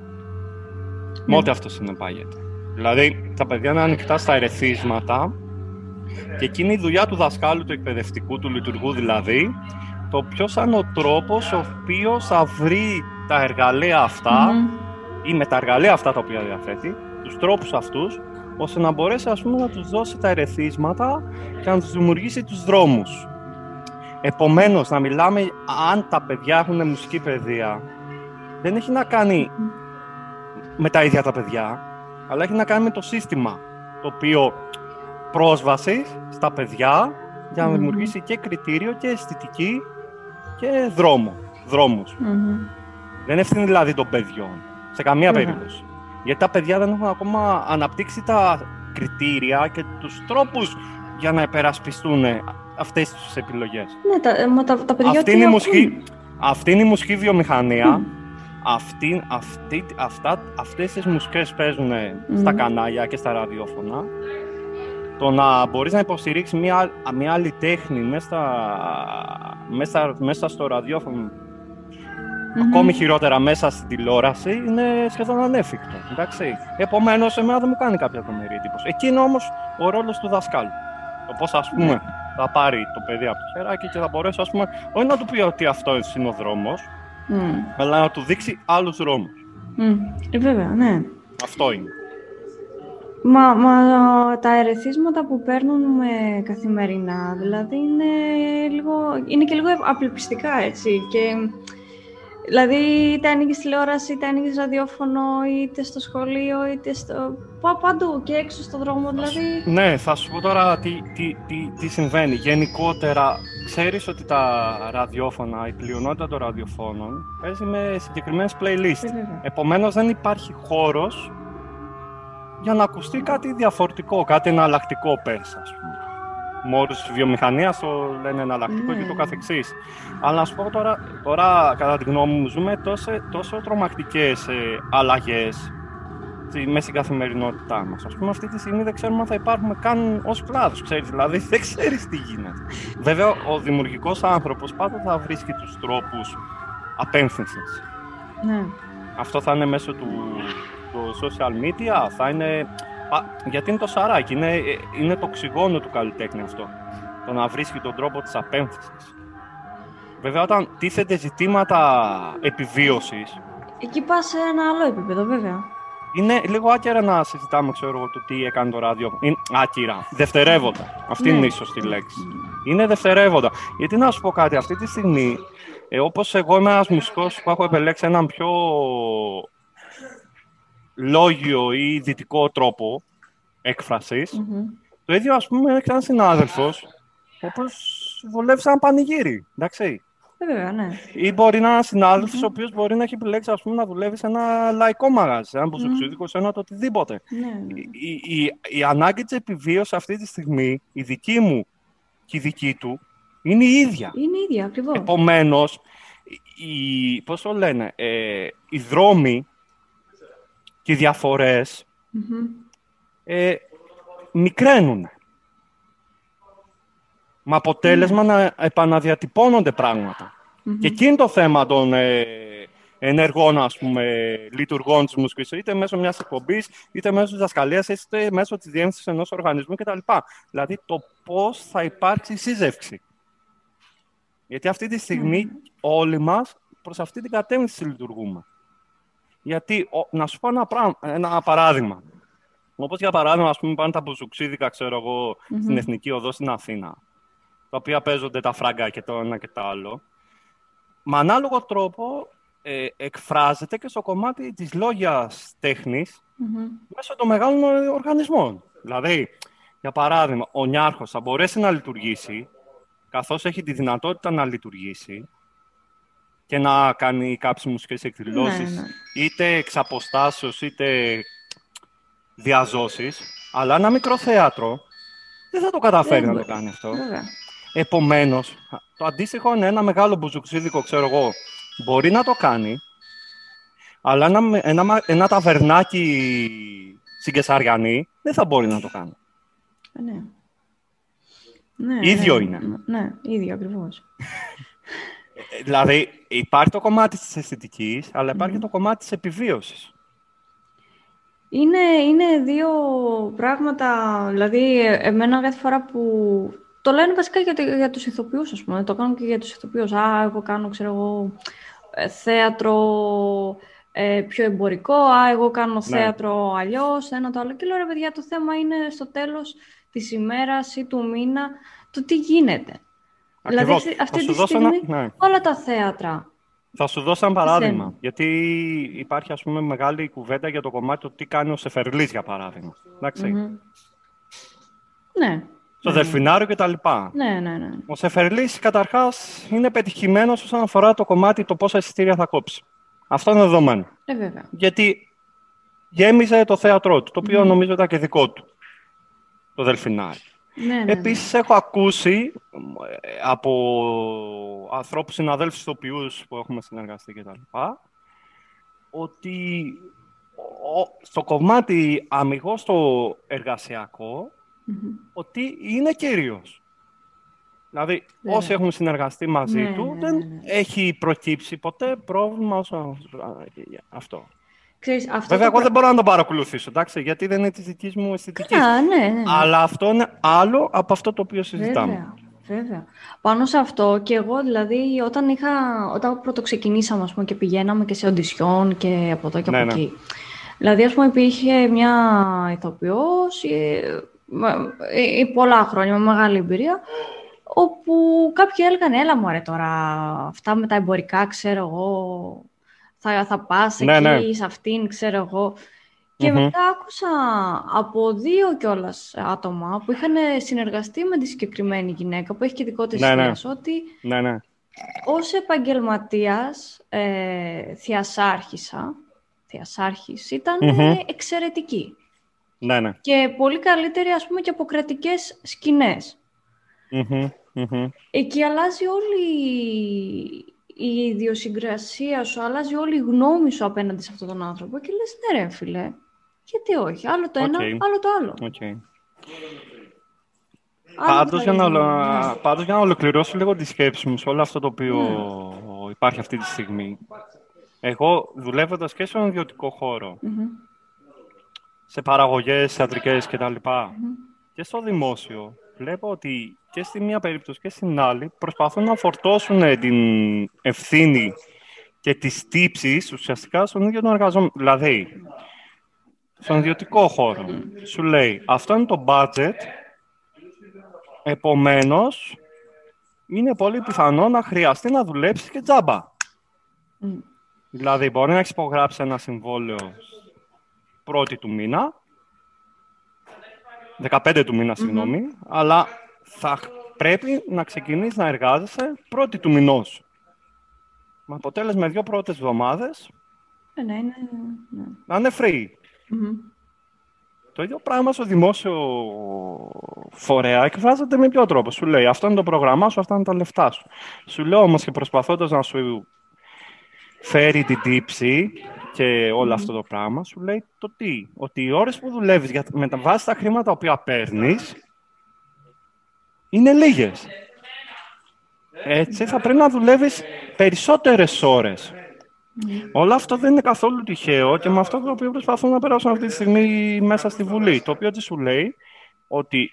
Με Ναι. ό,τι αυτό συνεπάγεται. Δηλαδή, τα παιδιά είναι ανοιχτά στα ερεθίσματα και εκείνη η δουλειά του δασκάλου, του εκπαιδευτικού, του λειτουργού δηλαδή, το ποιος θα είναι ο τρόπος ο οποίος θα βρει τα εργαλεία αυτά Μμμ. ή με τα εργαλεία αυτά τα οποία διαθέτει, τους τρόπους αυτούς, ώστε να μπορέσει ας πούμε, να τους δώσει τα ερεθίσματα και να τους δημιουργήσει τους δρόμους. Επομένως, να μιλάμε αν τα παιδιά έχουν μουσική παιδεία, δεν έχει να κάνει με τα ίδια τα παιδιά, αλλά έχει να κάνει με το σύστημα, το οποίο πρόσβαση στα παιδιά για να Μμμ. δημιουργήσει και κριτήριο και αισθητική και δρόμο, δρόμους. Μμμ. Δεν είναι ευθύνη δηλαδή των παιδιών. Σε καμία Βέβαια. περίπτωση. Γιατί τα παιδιά δεν έχουν ακόμα αναπτύξει τα κριτήρια και τους τρόπους για να υπερασπιστούν αυτές τις επιλογές. Ναι, τα, ε, μα τα, τα παιδιά Αυτή τι είναι, η ακούν. μουσική, αυτή είναι η μουσική βιομηχανία. Μμ. Αυτή, αυτή, αυτά, αυτές τις μουσικές παίζουν στα Μμμ. κανάλια και στα ραδιόφωνα. Το να μπορείς να υποστηρίξεις μια, μια άλλη τέχνη μέσα, στα- μέσα, μέσα στο ραδιόφωνο Μμμ. ακόμη χειρότερα μέσα στην τηλεόραση είναι σχεδόν ανέφικτο. Εντάξει. Επομένως, εμένα δεν μου κάνει κάποια τρομερή εντύπωση. Εκεί είναι όμως ο ρόλος του δασκάλου. Το πώς, ας πούμε, Ναι. θα πάρει το παιδί από το χεράκι και θα μπορέσει, ας πούμε, όχι να του πει ότι αυτό είναι ο δρόμο, Μμ. αλλά να του δείξει άλλους δρόμους. Μμ. Ε, βέβαια, ναι. Αυτό είναι. Μα, μα τα ερεθίσματα που παίρνουμε καθημερινά, δηλαδή είναι, λίγο, είναι και λίγο απελπιστικά, έτσι. Και, δηλαδή, είτε ανοίγεις τηλεόραση, είτε ανοίγεις ραδιόφωνο, είτε στο σχολείο, είτε στο... Πα, παντού και έξω στο δρόμο, δηλαδή... Ναι, θα σου πω τώρα τι, τι, τι, τι συμβαίνει. Γενικότερα, ξέρεις ότι τα ραδιόφωνα, η πλειονότητα των ραδιοφώνων παίζει με συγκεκριμένες playlist. Ε, βέβαια. Επομένως δεν υπάρχει χώρος για να ακουστεί κάτι διαφορετικό, κάτι εναλλακτικό πες, ας πούμε. Με όρους της βιομηχανίας το λένε εναλλακτικό Ναι. και το καθεξής. Αλλά να σου πω τώρα, τώρα κατά τη γνώμη μου, ζούμε τόσο, τόσο τρομακτικές ε, αλλαγές στη, μέσα στην καθημερινότητά μας. Ας πούμε αυτή τη στιγμή δεν ξέρουμε αν θα υπάρχουμε καν ως κλάδος, ξέρεις, δηλαδή [laughs] δεν ξέρεις τι γίνεται. Βέβαια, ο δημιουργικός άνθρωπος πάντα θα βρίσκει τους τρόπους απέμφυνσης. Ναι. Αυτό θα είναι μέσω του, του social media, θα είναι... πα- γιατί είναι το σαράκι, είναι, ε, είναι το οξυγόνο του καλλιτέχνη αυτό. Το να βρίσκει τον τρόπο της απέμφυσης. Βέβαια, όταν τίθεται ζητήματα επιβίωσης, Εκεί πας σε ένα άλλο επίπεδο, βέβαια. είναι λίγο άκυρα να συζητάμε, ξέρω εγώ, το τι έκανε το ράδιο. Είναι άκυρα. Δευτερεύοντα. Αυτή Ναι. είναι η σωστή λέξη. Είναι δευτερεύοντα. Γιατί να σου πω κάτι, αυτή τη στιγμή, ε, όπως εγώ είμαι ένας μουσικός που έχω επιλέξει έναν πιο λόγιο ή δυτικό τρόπο έκφρασης, Μμμ. το ίδιο ας πούμε έχει έναν συνάδελφος, ο οποίος βολεύει σαν πανηγύρι, εντάξει. Ε, βέβαια, ναι. Ή μπορεί να είναι ένας συνάδελφος ο οποίος μπορεί να έχει επιλέξει ας πούμε, να δουλεύει σε ένα λαϊκό μαγαζί, σε ένα μπουζουξίδικο, σε ένα το οτιδήποτε. ναι, ναι. Η, η, η ανάγκη της επιβίωσης αυτή τη στιγμή, η δική μου και η δική του, είναι η ίδια. Είναι ίδια, ακριβώς. Επομένως, οι, πώς το λένε, ε, οι δρόμοι και οι διαφορές Μμμ. ε, μικραίνουν. Με αποτέλεσμα να επαναδιατυπώνονται πράγματα. Μμμ. Και εκεί είναι το θέμα των, ε, ενεργών ας πούμε, λειτουργών της μουσικής, είτε μέσω μιας εκπομπής, είτε μέσω της διδασκαλία, είτε μέσω της διεύθυνση ενός οργανισμού κτλ. Δηλαδή το πώς θα υπάρξει σύζευξη. Γιατί αυτή τη στιγμή όλοι μας προς αυτή την κατεύθυνση λειτουργούμε. Γιατί, να σου πω ένα, ένα παράδειγμα. Όπως για παράδειγμα, ας πούμε, πάνε τα μπουζουξίδικα, ξέρω εγώ, στην Εθνική Οδό στην Αθήνα, τα οποία παίζονται τα φράγκα και το ένα και το άλλο. Με ανάλογο τρόπο ε, εκφράζεται και στο κομμάτι της λόγιας τέχνης μέσω των μεγάλων οργανισμών. Δηλαδή, για παράδειγμα, ο Νιάρχος θα μπορέσει να λειτουργήσει καθώς έχει τη δυνατότητα να λειτουργήσει και να κάνει κάποιες μουσικές εκδηλώσεις, ναι, ναι. είτε εξ αποστάσεως, είτε διαζώσεις, αλλά ένα μικρό θέατρο δεν θα το καταφέρει να το κάνει αυτό. Βέβαια. Επομένως, το αντίστοιχο είναι ένα μεγάλο μπουζουξίδικο, ξέρω εγώ, μπορεί να το κάνει, αλλά ένα, ένα, ένα ταβερνάκι στην Κεσαριανή δεν θα μπορεί να το κάνει. Ε, ναι. Ναι, ίδιο ναι, είναι. Ναι, ίδιο ακριβώς. [laughs] Ε, δηλαδή, υπάρχει το κομμάτι της αισθητικής, αλλά υπάρχει και το κομμάτι της επιβίωσης. Είναι, είναι δύο πράγματα, δηλαδή, εμένα κάθε φορά που... Το λένε βασικά για, για τους ηθοποιούς, ας πούμε. Το κάνουν και για τους ηθοποιούς. Α, εγώ κάνω, ξέρω εγώ, ε, θέατρο ε, πιο εμπορικό, α, εγώ κάνω ναι. θέατρο αλλιώς, ένα το άλλο. Και λέω, ρε παιδιά, το θέμα είναι στο τέλος της ημέρας ή του μήνα το τι γίνεται. Δηλαδή, αυτή τη στιγμή ναι. όλα τα θέατρα θα σου δώσω ένα παράδειγμα. Γιατί υπάρχει ας πούμε μεγάλη κουβέντα για το κομμάτι του τι κάνει ο Σεφερλής για παράδειγμα. Ναι. Στο ναι. Δελφινάριο και τα λοιπά. Ναι, ναι, ναι. Ο Σεφερλής καταρχάς είναι πετυχημένος όσον αφορά το κομμάτι το πόσα εισιτήρια θα κόψει. Αυτό είναι δεδομένο. Ε, βέβαια. Γιατί γέμιζε το θέατρό του, το οποίο νομίζω ήταν και δικό του. Το Δελφινάριο. Ναι, ναι, ναι. Επίσης έχω ακούσει ε, από ανθρώπους συναδέλφους ηθοποιούς που έχουμε συνεργαστεί και τα λοιπά, ότι στο κομμάτι αμυγός στο εργασιακο ότι είναι κυρίως. Δηλαδή, ναι. όσοι έχουμε συνεργαστεί μαζί ναι, του, δεν έχει προκύψει ποτέ πρόβλημα όσο αυτό. Ξέρεις, αυτό Βέβαια, εγώ δεν μπορώ να το παρακολουθήσω, εντάξει, γιατί δεν είναι της δικής μου αισθητικής. Ναι, ναι, ναι. Αλλά αυτό είναι άλλο από αυτό το οποίο συζητάμε. Βέβαια. Βέβαια. Πάνω σε αυτό και εγώ δηλαδή όταν, είχα, όταν πρώτο ξεκινήσαμε πούμε, και πηγαίναμε και σε οντισιόν και από εδώ και από ναι, ναι. εκεί. Δηλαδή ας πούμε υπήρχε μια ηθοποιός ε, ε, πολλά χρόνια με μεγάλη εμπειρία όπου κάποιοι έλεγαν έλα μου τώρα αυτά με τα εμπορικά ξέρω εγώ θα, θα πας ναι, εκεί ναι. σε αυτήν ξέρω εγώ και μετά άκουσα από δύο κιόλας άτομα που είχαν συνεργαστεί με τη συγκεκριμένη γυναίκα που έχει και δικό της ναι, ναι. ότι ναι, ναι. ως επαγγελματίας ε, θειασάρχησα, θειασάρχης, ήταν mm εξαιρετική. Ναι, ναι. Και πολύ καλύτερη, ας πούμε, και από κρατικές Εκεί αλλάζει όλη η ιδιοσυγκρασία σου, αλλάζει όλη η γνώμη σου απέναντι σε αυτόν τον άνθρωπο και λες, ναι ρε φίλε, γιατί όχι. Άλλο το ένα, άλλο το άλλο. Okay. Πάντως για, να, ναι. πάντως για να ολοκληρώσω λίγο τη σκέψη μου σε όλο αυτό το οποίο ναι. υπάρχει αυτή τη στιγμή. Εγώ δουλεύοντας και στον ιδιωτικό σε παραγωγές, θεατρικές κτλ. Mm-hmm. Και στο δημόσιο, βλέπω ότι και στη μία περίπτωση και στην άλλη προσπαθούν να φορτώσουν την ευθύνη και τις τύψεις ουσιαστικά στον ίδιο τον εργαζόμενο. Δηλαδή, στον ιδιωτικό χώρο. Σου λέει, αυτό είναι το budget, επομένως, είναι πολύ πιθανό να χρειαστεί να δουλέψεις και τζάμπα. Δηλαδή, μπορεί να έχεις υπογράψει ένα συμβόλαιο πρώτη του μήνα, 15 του μήνα, συγγνώμη, αλλά θα πρέπει να ξεκινήσει να εργάζεσαι πρώτη του μηνός. Με αποτέλεσμα δύο πρώτες εβδομάδες ναι, ναι, ναι. να είναι free. Το ίδιο πράγμα στο δημόσιο φορέα εκφράζεται με ποιο τρόπο. Σου λέει αυτό είναι το πρόγραμμά σου, αυτά είναι τα λεφτά σου. Σου λέω όμως και προσπαθώντας να σου φέρει την τύψη και όλο αυτό το πράγμα, σου λέει το τι. Ότι οι ώρες που δουλεύεις με τα βάση τα χρήματα που παίρνεις είναι λίγες. Έτσι θα πρέπει να δουλεύεις περισσότερες ώρες Όλο αυτό δεν είναι καθόλου τυχαίο και με αυτό το οποίο προσπαθούν να περάσουν αυτή τη στιγμή μέσα στη Βουλή. Το οποίο τι σου λέει ότι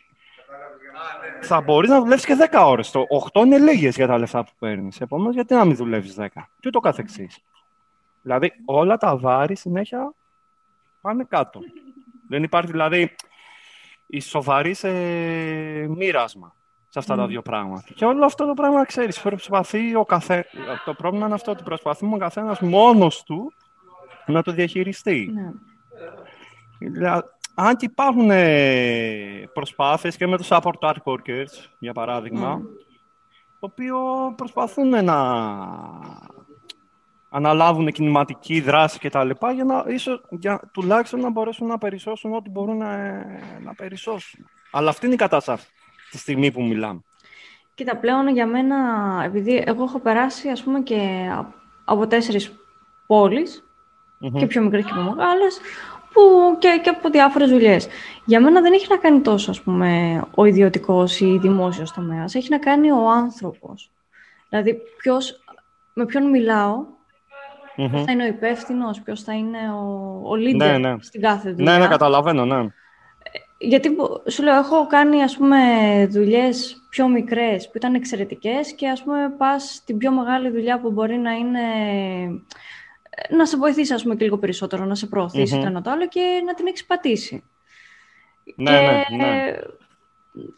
θα μπορείς να δουλεύεις και 10 ώρες. Το 8 είναι λίγες για τα λεφτά που παίρνεις. Επομένως, γιατί να μην δουλεύεις 10. Και ούτω καθεξής. Δηλαδή, όλα τα βάρη συνέχεια πάνε κάτω. Δεν υπάρχει δηλαδή η σοβαρή σε μοίρασμα σε αυτά τα δύο πράγματα. Και όλο αυτό το πράγμα, ξέρεις, προσπαθεί ο καθέ... Το πρόβλημα είναι αυτό ότι προσπαθούμε ο καθένας μόνος του να το διαχειριστεί. Ναι. Δηλαδή, αν και υπάρχουν ε, προσπάθειες και με τους support art workers, για παράδειγμα, mm. το οποίο προσπαθούν να αναλάβουν κινηματική δράση και τα λοιπά, για να, ίσως, για, τουλάχιστον να μπορέσουν να περισσώσουν ό,τι μπορούν να, να περισσώσουν. Αλλά αυτή είναι η κατάσταση τη στιγμή που μιλάμε. Κοίτα, πλέον για μένα, επειδή εγώ έχω περάσει, ας πούμε, και από τέσσερις και πιο μικρές και πιο μεγάλες, που και, και από διάφορες δουλειές. Για μένα δεν έχει να κάνει τόσο, ας πούμε, ο ιδιωτικός ή δημόσιος τομέας. Έχει να κάνει ο άνθρωπος. Δηλαδή, ποιος, με ποιον μιλάω, mm θα είναι ο υπεύθυνος, ποιος θα είναι ο, ο leader ναι, ναι. στην κάθε δουλειά. Ναι, ναι, καταλαβαίνω, ναι. Γιατί σου λέω, έχω κάνει ας πούμε δουλειές πιο μικρές που ήταν εξαιρετικές και ας πούμε πας στην πιο μεγάλη δουλειά που μπορεί να είναι να σε βοηθήσει ας πούμε και λίγο περισσότερο, να σε προωθήσει mm-hmm. το ένα το άλλο και να την έχεις πατήσει. Ναι, και, ναι, ναι.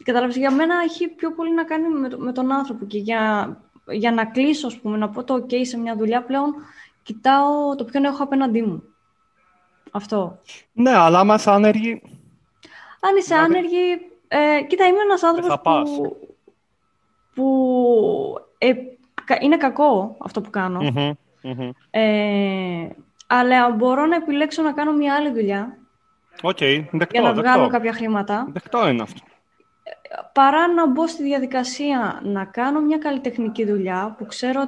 Κατάλαβες, για μένα έχει πιο πολύ να κάνει με, με τον άνθρωπο και για, για να κλείσω, ας πούμε, να πω το ok σε μια δουλειά πλέον, κοιτάω το ποιον έχω απέναντί μου. Αυτό. Ναι, αλλά άμα είσαι άνεργη... Αν είσαι δηλαδή... άνεργη... Ε, κοίτα, είμαι ένας άνθρωπος που, που ε, είναι κακό αυτό που κανω ε, αλλά μπορώ να επιλέξω να κάνω μια άλλη δουλειά. Okay, δεκτό, για να δεκτό. βγάλω κάποια χρήματα. Δεκτό είναι αυτό. Παρά να μπω στη διαδικασία να κάνω μια καλλιτεχνική δουλειά που ξέρω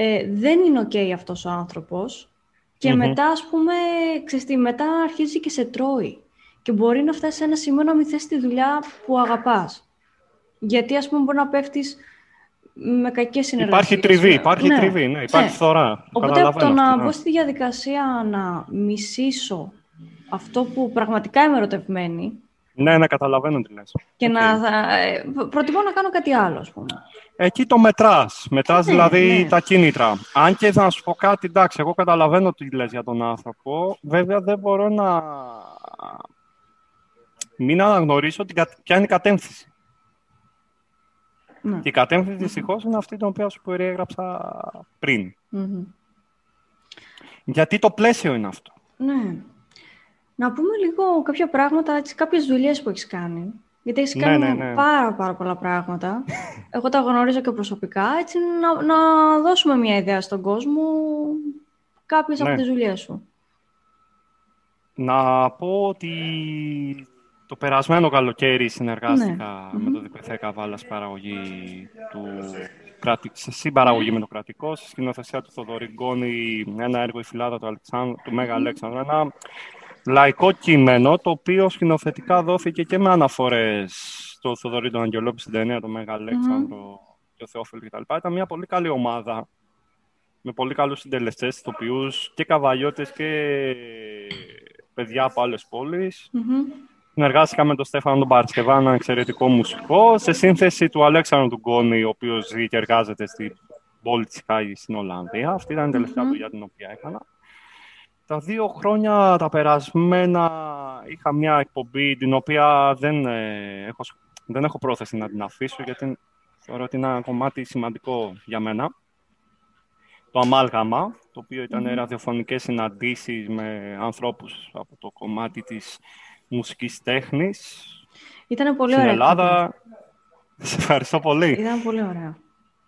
ε, δεν είναι ok αυτός ο άνθρωπος και μετά, ας πούμε, ξέρεις μετά αρχίζει και σε τρώει. Και μπορεί να φτάσει σε ένα σημείο να μην θες τη δουλειά που αγαπάς. Γιατί, ας πούμε, μπορεί να πέφτεις με κακές συνεργασίες. Υπάρχει τριβή, υπάρχει ναι. τριβή, ναι, υπάρχει ναι. φθορά. Οπότε από το να ναι. μπω στη διαδικασία να μισήσω αυτό που πραγματικά είμαι ερωτευμένη, ναι, ναι, καταλαβαίνω τι λες. Και okay. να, ε, προτιμώ να κάνω κάτι άλλο, ας πούμε. Εκεί το μετράς. Μετράς ναι, δηλαδή ναι. τα κίνητρα. Αν και να σου πω κάτι, εντάξει, εγώ καταλαβαίνω τι λες για τον άνθρωπο. Βέβαια δεν μπορώ να μην αναγνωρίσω την, ποια είναι η κατεύθυνση. Ναι. Και η κατεύθυνση δυστυχώς είναι αυτή την οποία σου περιέγραψα πριν. Γιατί το πλαίσιο είναι αυτό. Ναι. Να πούμε λίγο κάποια πράγματα, έτσι, κάποιες δουλειές που έχεις κάνει. Γιατί έχεις ναι, κάνει ναι, ναι. πάρα πάρα πολλά πράγματα. [laughs] Εγώ τα γνωρίζω και προσωπικά. Έτσι, να, να δώσουμε μια ιδέα στον κόσμο κάποιες από τις δουλειές σου. Να πω ότι το περασμένο καλοκαίρι συνεργάστηκα με το ΔΠΘ Καβάλα παραγωγή του σε συμπαραγωγή με το κρατικό, στη σκηνοθεσία του Θοδωρή Γκόνη, ένα έργο η φυλάδα του, Αλεξάνδρου, του Μέγα Αλέξανδρου, ένα λαϊκό κείμενο, το οποίο σκηνοθετικά δόθηκε και με αναφορές στο Θοδωρή τον Αγγελόπη στην ταινία, το Μέγα Αλέξανδρο και ο Θεόφιλ κτλ. Ήταν μια πολύ καλή ομάδα, με πολύ καλούς συντελεστές, ηθοποιούς και καβαλιώτες και παιδιά από άλλες πόλεις. Συνεργάστηκα με τον Στέφανο τον Παρασκευά, ένα εξαιρετικό μουσικό, σε σύνθεση του Αλέξανδρου του Γκόνη, ο οποίος ζει και εργάζεται στην πόλη της Χάγης στην Ολλανδία. Αυτή ήταν η τελευταία mm-hmm. δουλειά την οποία έκανα. Τα δύο χρόνια τα περασμένα είχα μια εκπομπή την οποία δεν, ε, έχω, δεν έχω πρόθεση να την αφήσω γιατί θεωρώ ότι είναι ένα κομμάτι σημαντικό για μένα. Το Αμάλγαμα, το οποίο ήταν mm-hmm. ραδιοφωνικές συναντήσεις με ανθρώπους από το κομμάτι της μουσικής τέχνης. Ήταν πολύ στην ωραία. Στην Ελλάδα. Σε ευχαριστώ πολύ. Ήταν πολύ ωραία.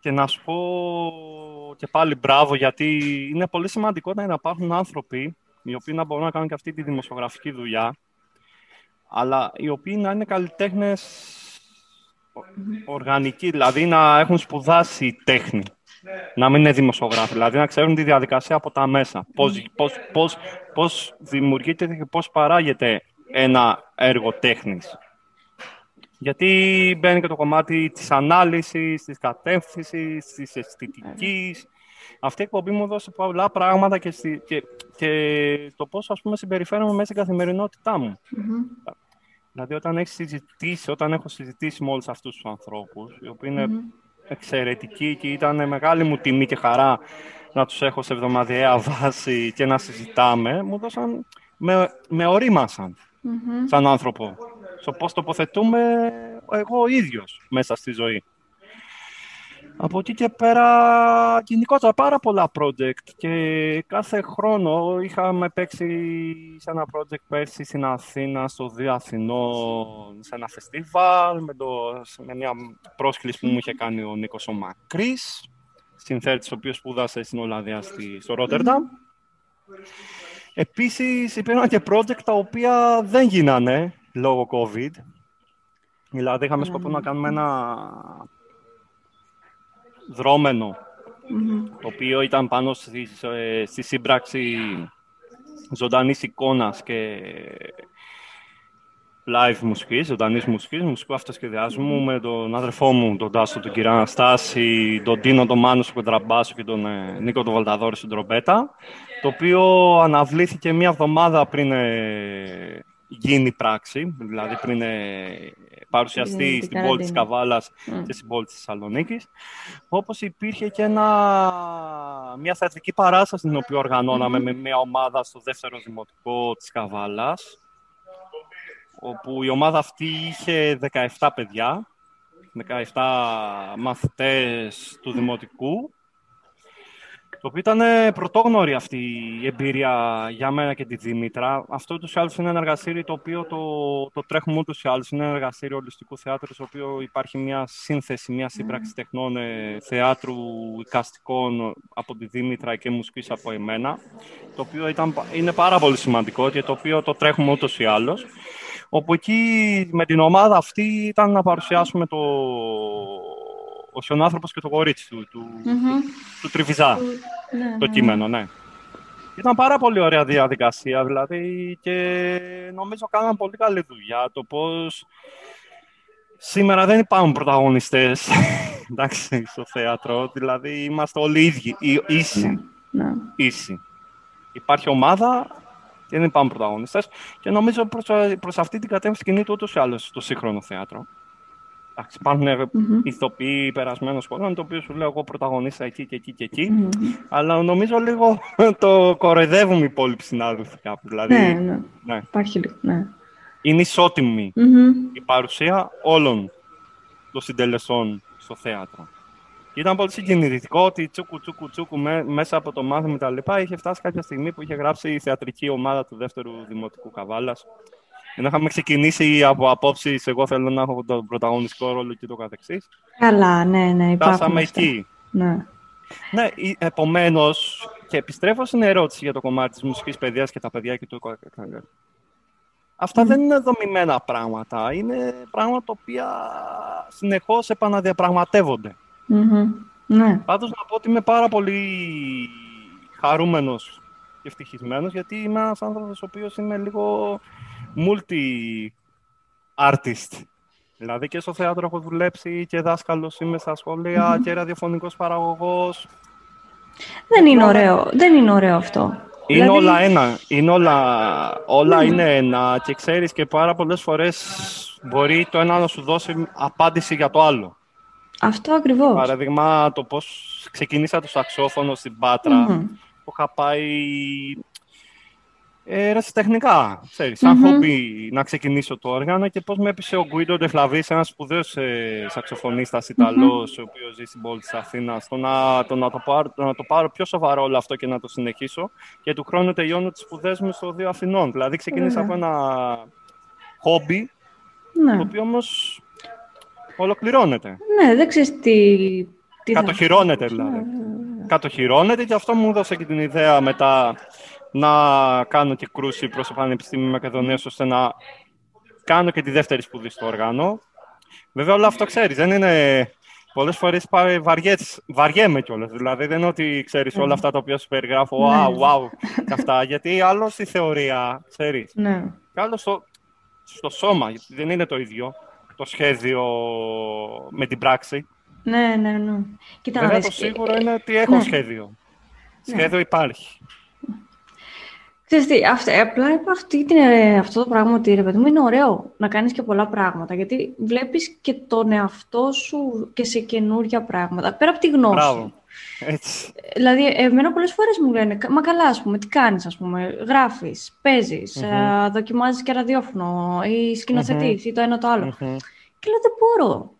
Και να σου πω και πάλι μπράβο, γιατί είναι πολύ σημαντικό να υπάρχουν άνθρωποι οι οποίοι να μπορούν να κάνουν και αυτή τη δημοσιογραφική δουλειά, αλλά οι οποίοι να είναι καλλιτέχνες οργανικοί, δηλαδή να έχουν σπουδάσει τέχνη. Να μην είναι δημοσιογράφοι, δηλαδή να ξέρουν τη διαδικασία από τα μέσα. Πώς, πώς, πώς, πώς δημιουργείται και πώς παράγεται ένα έργο τέχνης. Γιατί μπαίνει και το κομμάτι της ανάλυσης, της κατεύθυνσης, της αισθητικής, αυτή η εκπομπή μου έδωσε πολλά πράγματα και, στη, και, και το πώς ας πούμε συμπεριφέρομαι μέσα στην καθημερινότητά μου. Mm-hmm. Δηλαδή όταν έχεις συζητήσει, όταν έχω συζητήσει με όλους αυτούς τους ανθρώπους, οι οποίοι είναι mm-hmm. εξαιρετικοί και ήταν μεγάλη μου τιμή και χαρά να τους έχω σε εβδομαδιαία βάση και να συζητάμε, μου δώσαν, με, με ορίμασαν mm-hmm. σαν άνθρωπο. Στο πώς τοποθετούμε εγώ ο ίδιος μέσα στη ζωή. Από εκεί και πέρα, γενικότερα πάρα πολλά project και κάθε χρόνο είχαμε παίξει σε ένα project πέρσι στην Αθήνα, στο Δύο Αθηνών, σε ένα φεστιβάλ, με, το, με μια πρόσκληση που μου είχε κάνει ο Νίκος ο Μακρύς, συνθέτης ο οποίος σπούδασε στην Ολλανδία στη, στο Ρότερνταμ. Επίσης υπήρχαν και project τα οποία δεν γίνανε λόγω COVID. Δηλαδή είχαμε σκοπό να κάνουμε ένα δρομενο το οποίο ήταν πάνω στη, ε, στη σύμπραξη ζωντανής εικόνας και live μουσικής, ζωντανής μουσικής, μουσικού αυτοσχεδιασμού με τον αδερφό μου, τον Τάσο, τον κύριο Αναστάση, τον Τίνο, τον Μάνο στον κοντραμπάσο και τον ε, Νίκο τον Βαλταδόρη στην τρομπέτα, το οποίο αναβλήθηκε μία εβδομάδα πριν ε, γίνει πράξη, δηλαδή πριν ε, παρουσιαστεί στην πόλη της Καβάλας mm. και στην πόλη της Θεσσαλονίκης. Όπως υπήρχε και ένα, μια θεατρική παράσταση την οποία οργανώναμε mm-hmm. με μια ομάδα στο δεύτερο δημοτικό της Καβάλας, όπου η ομάδα αυτή είχε 17 παιδιά, 17 μαθητές του δημοτικού το οποίο ήταν πρωτόγνωρη αυτή η εμπειρία για μένα και τη Δήμητρα. Αυτό ούτως ή άλλως είναι ένα εργαστήριο το οποίο το, το τρέχουμε ούτως ή άλλως. Είναι ένα εργαστήριο ολιστικού θεάτρου, στο οποίο υπάρχει μια σύνθεση, μια σύμπραξη τεχνών ε, θεάτρου οικαστικών από τη Δήμητρα και μουσικής από εμένα. Το οποίο ήταν, είναι πάρα πολύ σημαντικό και το οποίο το τρέχουμε ούτως ή άλλως. Όπου εκεί με την ομάδα αυτή ήταν να παρουσιάσουμε το, ο Σιωνάνθρωπο και το κορίτσι του, του, του, Τριβιζά, ναι, το ναι, κείμενο, ναι. Ήταν πάρα πολύ ωραία διαδικασία, δηλαδή, και νομίζω κάναν πολύ καλή δουλειά. Το πώς σήμερα δεν υπάρχουν πρωταγωνιστές, [laughs] εντάξει, στο θέατρο, δηλαδή είμαστε όλοι ίδιοι, ίσοι, ναι, ίσοι. Υπάρχει ομάδα και δεν υπάρχουν πρωταγωνιστές και νομίζω προς, προς αυτή την κατεύθυνση κινείται ούτως ή άλλως το σύγχρονο θέατρο. Εντάξει, υπάρχουν mm-hmm. ηθοποιοί περασμένων σχολών, το οποίο σου λέω εγώ πρωταγωνίστα εκεί και εκεί και εκεί. Mm-hmm. Αλλά νομίζω λίγο [laughs] το κοροϊδεύουν οι υπόλοιποι συνάδελφοι κάπου. Δηλαδή, ναι, ναι. ναι. Υπάρχει λίγο. Ναι. Είναι ισότιμη mm-hmm. η παρουσία όλων των συντελεσών στο θέατρο. Και ήταν πολύ συγκινητικό ότι τσούκου τσούκου τσούκου μέσα από το μάθημα τα λοιπά είχε φτάσει κάποια στιγμή που είχε γράψει η θεατρική ομάδα του δεύτερου Δημοτικού Καβάλας ενώ είχαμε ξεκινήσει από απόψεις, εγώ θέλω να έχω τον πρωταγωνιστικό ρόλο και το καθεξής. Καλά, ναι, ναι, υπάρχουν. Φτάσαμε εκεί. Ναι. Ναι, επομένως, και επιστρέφω στην ερώτηση για το κομμάτι της μουσικής παιδείας και τα παιδιά και του Αυτά δεν είναι δομημένα πράγματα. Είναι πράγματα τα οποία συνεχώς επαναδιαπραγματεύονται. Mm-hmm. Ναι. Πάντως να πω ότι είμαι πάρα πολύ χαρούμενος και ευτυχισμένος γιατί είμαι ένας άνθρωπος ο οποίος είμαι λίγο multi-artist. Δηλαδή και στο θέατρο έχω δουλέψει και δάσκαλος είμαι στα σχολεία και ραδιοφωνικός παραγωγός. Δεν είναι ωραίο, δεν είναι ωραίο αυτό. Είναι δηλαδή- όλα ένα. Είναι όλα, όλα ναι. είναι ένα και ξέρεις και πάρα πολλές φορές μπορεί το ένα να σου δώσει απάντηση για το άλλο. Αυτό ακριβώς. Παραδείγμα, το πώς ξεκίνησα το σαξόφωνο στην πατρα που είχα πάει ε, τεχνικά, ξέρεις, σαν mm χόμπι να ξεκινήσω το όργανο και πώς με έπεισε ο Γκουίντο Ντεφλαβής, ένας σπουδαίος ε, σαξοφωνίστας Ιταλός, ο οποίος ζει στην πόλη της Αθήνας, το να, το, να, το πάρω, το να το πάρω πιο σοβαρό όλο αυτό και να το συνεχίσω και του χρόνου τελειώνω τις σπουδές μου στο Δύο Αθηνών. Δηλαδή ξεκίνησα από ένα χόμπι, ναι. το οποίο όμως ολοκληρώνεται. Ναι, δεν ξέρεις τι... τι Κατοχυρώνεται δηλαδή. Ναι, ναι, Κατοχυρώνεται και αυτό μου έδωσε και την ιδέα μετά να κάνω και κρούση προς το Πανεπιστήμιο Μακεδονίας ώστε να κάνω και τη δεύτερη σπουδή στο όργανο. Βέβαια όλο αυτό ξέρεις, δεν είναι... Πολλές φορές βαριές, βαριέμαι κιόλας, δηλαδή δεν είναι ότι ξέρεις όλα αυτά τα οποία σου περιγράφω, wow, ναι. wow, και αυτά, γιατί άλλος στη θεωρία, ξέρεις, ναι. και άλλος στο, στο σώμα, γιατί δεν είναι το ίδιο το σχέδιο με την πράξη. Ναι, ναι, ναι. Κοίτα, Βέβαια, το σίγουρο είναι ότι έχω ναι. σχέδιο. Ναι. Σχέδιο υπάρχει. Ξέρεις τι, απλά αυτή, την, ε, αυτό το πράγμα ότι ρε παιδί μου είναι ωραίο να κάνεις και πολλά πράγματα γιατί βλέπεις και τον εαυτό σου και σε καινούργια πράγματα πέρα από τη γνώση. Μπράβο. Έτσι. Δηλαδή, εμένα πολλές φορές μου λένε, μα καλά, ας πούμε, τι κάνεις, ας πούμε, γράφεις, παίζεις, mm-hmm. δοκιμάζεις και ραδιόφωνο ή σκηνοθετείς mm-hmm. ή το ένα το άλλο. Mm-hmm. Και λέω, δεν μπορώ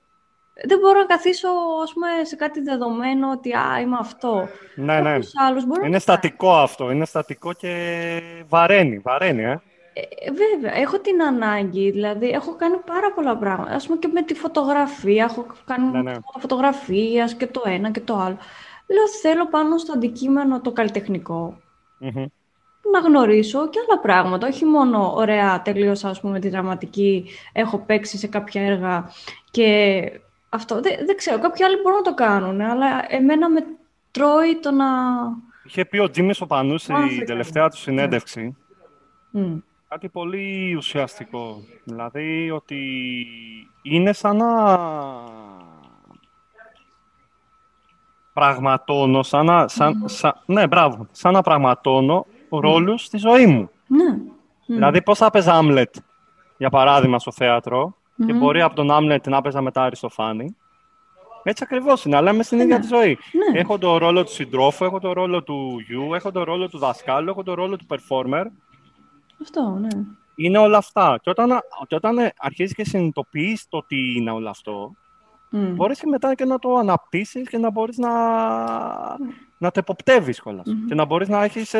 δεν μπορώ να καθίσω ας πούμε, σε κάτι δεδομένο ότι α, είμαι αυτό. Ναι, ναι. Άλλους είναι στατικό αυτό. Είναι στατικό και βαραίνει. Βαραίνει, ε. Ε, βέβαια, έχω την ανάγκη, δηλαδή έχω κάνει πάρα πολλά πράγματα. Ας πούμε και με τη φωτογραφία, έχω κάνει ναι, ναι. φωτογραφίας και το ένα και το άλλο. Λέω θέλω πάνω στο αντικείμενο το καλλιτεχνικο να γνωρίσω και άλλα πράγματα. Όχι μόνο ωραία, τελείωσα ας πούμε τη δραματική, έχω παίξει σε κάποια έργα και αυτό δεν, δεν ξέρω. Κάποιοι άλλοι μπορούν να το κάνουν, αλλά εμένα με τρώει το να. Είχε πει ο Τζίμι ο Πανού στην τελευταία του συνέντευξη. Mm. Κάτι πολύ ουσιαστικό. Δηλαδή ότι είναι σαν να πραγματώνω, σαν να, σαν, σαν, ναι, μπράβο, σαν να πραγματώνω ρόλους στη ζωή μου. Ναι. Δηλαδή, πώς θα παίζα Άμλετ, για παράδειγμα, στο θέατρο, mm-hmm. και μπορεί από τον Άμλετ να παίζα μετά Αριστοφάνη. Έτσι ακριβώς είναι, αλλά είμαι στην ίδια ναι. τη ζωή. Ναι. Έχω το ρόλο του συντρόφου, έχω το ρόλο του γιου, έχω το ρόλο του δασκάλου, έχω το ρόλο του performer. Αυτό, ναι. Είναι όλα αυτά. Και όταν, και όταν αρχίζεις και συνειδητοποιείς το τι είναι όλο αυτό, mm. μπορείς και μετά και να το αναπτύσσεις και να μπορείς να, να το εποπτεύεις κιόλας. Mm-hmm. Και να μπορείς να έχεις.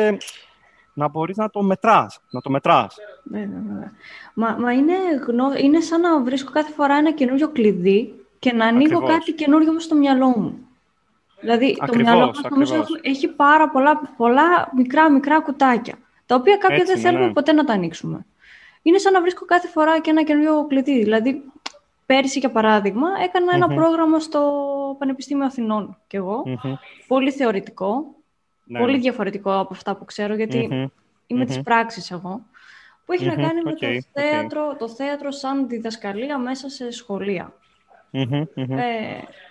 Ε, να μπορείς να το μετράς, να το μετράς. Ναι, ναι, ναι. Μα, μα είναι, γνω... είναι σαν να βρίσκω κάθε φορά ένα καινούριο κλειδί και να ανοίγω ακριβώς. κάτι καινούριο στο μυαλό μου. Δηλαδή, ακριβώς, το μυαλό μας νομίζω έχει πάρα πολλά, πολλά μικρά, μικρά κουτάκια, τα οποία κάποια δεν θέλουμε ναι. ποτέ να τα ανοίξουμε. Είναι σαν να βρίσκω κάθε φορά και ένα καινούριο κλειδί. Δηλαδή, πέρυσι, για παράδειγμα, ένα πρόγραμμα στο Πανεπιστήμιο Αθηνών κι εγώ, πολύ θεωρητικό, ναι. πολύ διαφορετικό από αυτά που ξέρω, γιατί mm-hmm. είμαι mm-hmm. της πράξης εγώ, που έχει να κάνει με το, θέατρο, το θέατρο σαν διδασκαλία μέσα σε σχολεία. Ε,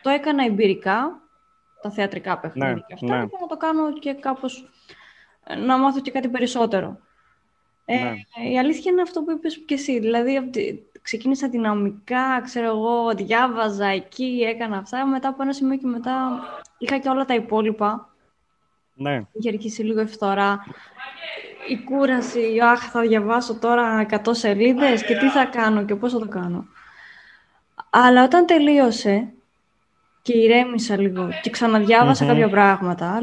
το έκανα εμπειρικά, τα θεατρικά παιχνίδια ναι, και αυτά, ναι. να το κάνω και κάπως, ε, να μάθω και κάτι περισσότερο. Ε, ναι. Η αλήθεια είναι αυτό που είπες και εσύ, δηλαδή ξεκίνησα δυναμικά, ξέρω εγώ, διάβαζα εκεί, έκανα αυτά, μετά από ένα σημείο και μετά είχα και όλα τα υπόλοιπα ναι. Είχε αρχίσει λίγο η φθορά. Η κούραση, αχ, θα διαβάσω τώρα 100 σελίδες και τι θα κάνω και πώς θα το κάνω. Αλλά όταν τελείωσε και ηρέμησα λίγο και ξαναδιάβασα κάποια πράγματα,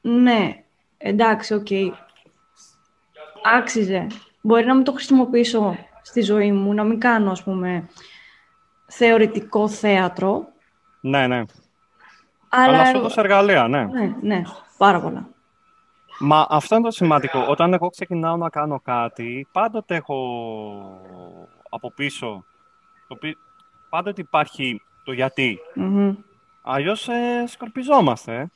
ναι, εντάξει, OK, okay. άξιζε. Μπορεί να μην το χρησιμοποιήσω στη ζωή μου, να μην κάνω, ας πούμε, θεωρητικό θέατρο. Ναι, ναι. Αλλά, Αλλά σου έδωσε εργαλεία, ναι. Ναι, ναι, πάρα πολλά. Μα αυτό είναι το σημαντικό. Όταν εγώ ξεκινάω να κάνω κάτι, πάντοτε έχω από πίσω, το πάντοτε υπάρχει το γιατί. Mm-hmm. Αλλιώς ε, σκορπιζόμαστε.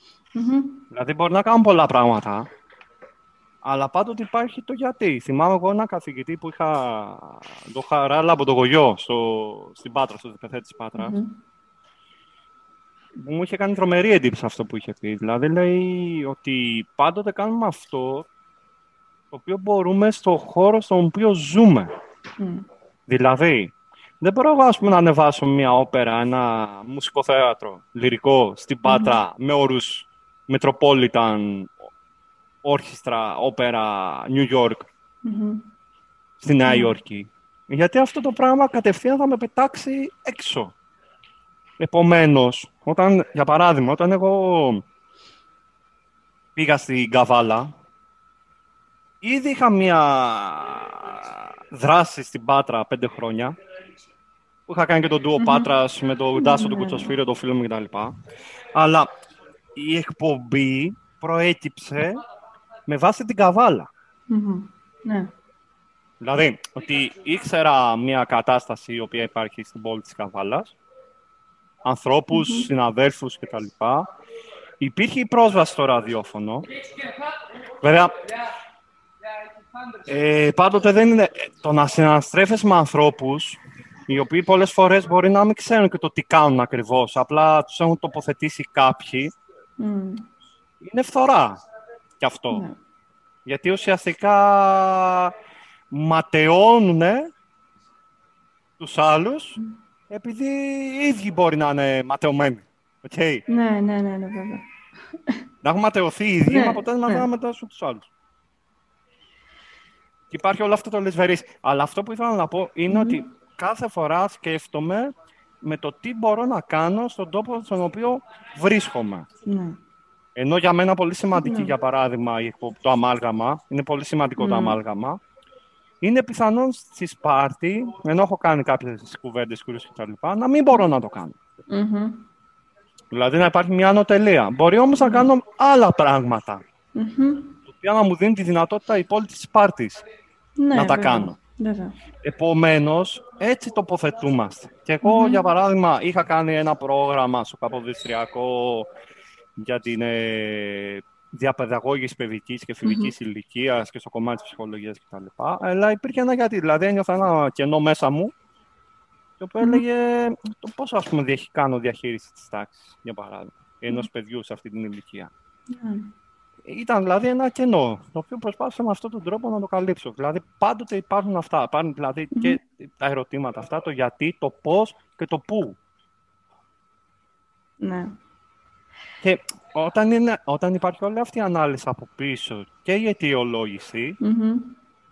Δηλαδή μπορεί να κάνουμε πολλά πράγματα, αλλά πάντοτε υπάρχει το γιατί. Θυμάμαι εγώ έναν καθηγητή που είχα το χαράλα από το γογιό στο, στην Πάτρα, στο ΔΠΘ της πατρας μου είχε κάνει τρομερή εντύπωση αυτό που είχε πει. Δηλαδή λέει ότι πάντοτε κάνουμε αυτό το οποίο μπορούμε στο χώρο στον οποίο ζούμε. Δηλαδή, δεν μπορώ εγώ ας πούμε, να ανεβάσω μια όπερα, ένα μουσικό θέατρο, λυρικό, στην πατρα με όρους Metropolitan, Orchestra, όπερα, New York, στη Νέα Υόρκη. Γιατί αυτό το πράγμα κατευθείαν θα με πετάξει έξω. Επομένως, όταν, για παράδειγμα, όταν εγώ πήγα στην Καβάλα, ήδη είχα μία δράση στην Πάτρα πέντε χρόνια, που είχα κάνει και τον Ντουο Πάτρας με τον Ντάσο του Κουτσοσφύριο, το φίλο μου κτλ. Αλλά η εκπομπή προέκυψε με βάση την καβάλα. Ναι. Δηλαδή, ότι ήξερα μια κατάσταση η οποία υπάρχει στην πόλη της Καβάλας ανθρώπους, mm-hmm. συναδέλφους κτλ. Υπήρχε η πρόσβαση στο ραδιόφωνο. Βέβαια, ε, πάντοτε δεν είναι... Το να συναστρέφεσαι με ανθρώπους οι οποίοι πολλές φορές μπορεί να μην ξέρουν και το τι κάνουν ακριβώς, απλά τους έχουν τοποθετήσει κάποιοι, είναι φθορά κι αυτό. Ναι. Γιατί ουσιαστικά ματαιώνουν τους άλλους, επειδή οι ίδιοι μπορεί να είναι ματαιωμένοι. Okay. Ναι, ναι, ναι, ναι, βέβαια. Να έχουν ματαιωθεί οι ίδιοι, ναι, αποτέλεσμα ναι. να ματαιώσουν τους άλλους. Και υπάρχει όλο αυτό το λεσβερίς. Αλλά αυτό που ήθελα να πω είναι ότι κάθε φορά σκέφτομαι με το τι μπορώ να κάνω στον τόπο στον οποίο βρίσκομαι. Ναι. Ενώ για μένα πολύ σημαντική, ναι. για παράδειγμα, το αμάλγαμα, είναι πολύ σημαντικό το αμάλγαμα, είναι πιθανόν στη Σπάρτη, ενώ έχω κάνει κάποιες κουβέντες, κουρίσει κτλ., να μην μπορώ να το κάνω. Mm-hmm. Δηλαδή να υπάρχει μια ανωτελεία. Μπορεί όμως να κάνω άλλα πράγματα. Mm-hmm. οποία να μου δίνει τη δυνατότητα η πόλη της Σπάρτης ναι, να τα κάνω. Επομένως, έτσι τοποθετούμαστε. Και εγώ, για παράδειγμα, είχα κάνει ένα πρόγραμμα στο Καποδιστριακό για την ε, διαπαιδαγώγηση παιδικής και φιλικής mm-hmm. ηλικίας και στο κομμάτι της ψυχολογίας κτλ. Αλλά υπήρχε ένα γιατί. Δηλαδή, ένιωθα ένα κενό μέσα μου το οποίο έλεγε το πώ ας πούμε κάνω διαχείριση της τάξης, για παράδειγμα, ενός παιδιού σε αυτή την ηλικία. Ναι. Ήταν δηλαδή ένα κενό, το οποίο προσπάθησα με αυτόν τον τρόπο να το καλύψω. Δηλαδή πάντοτε υπάρχουν αυτά, υπάρχουν δηλαδή και τα ερωτήματα αυτά, το γιατί, το πώς και το πού. Ναι. Και όταν, είναι, όταν υπάρχει όλη αυτή η ανάλυση από πίσω και η αιτιολογηση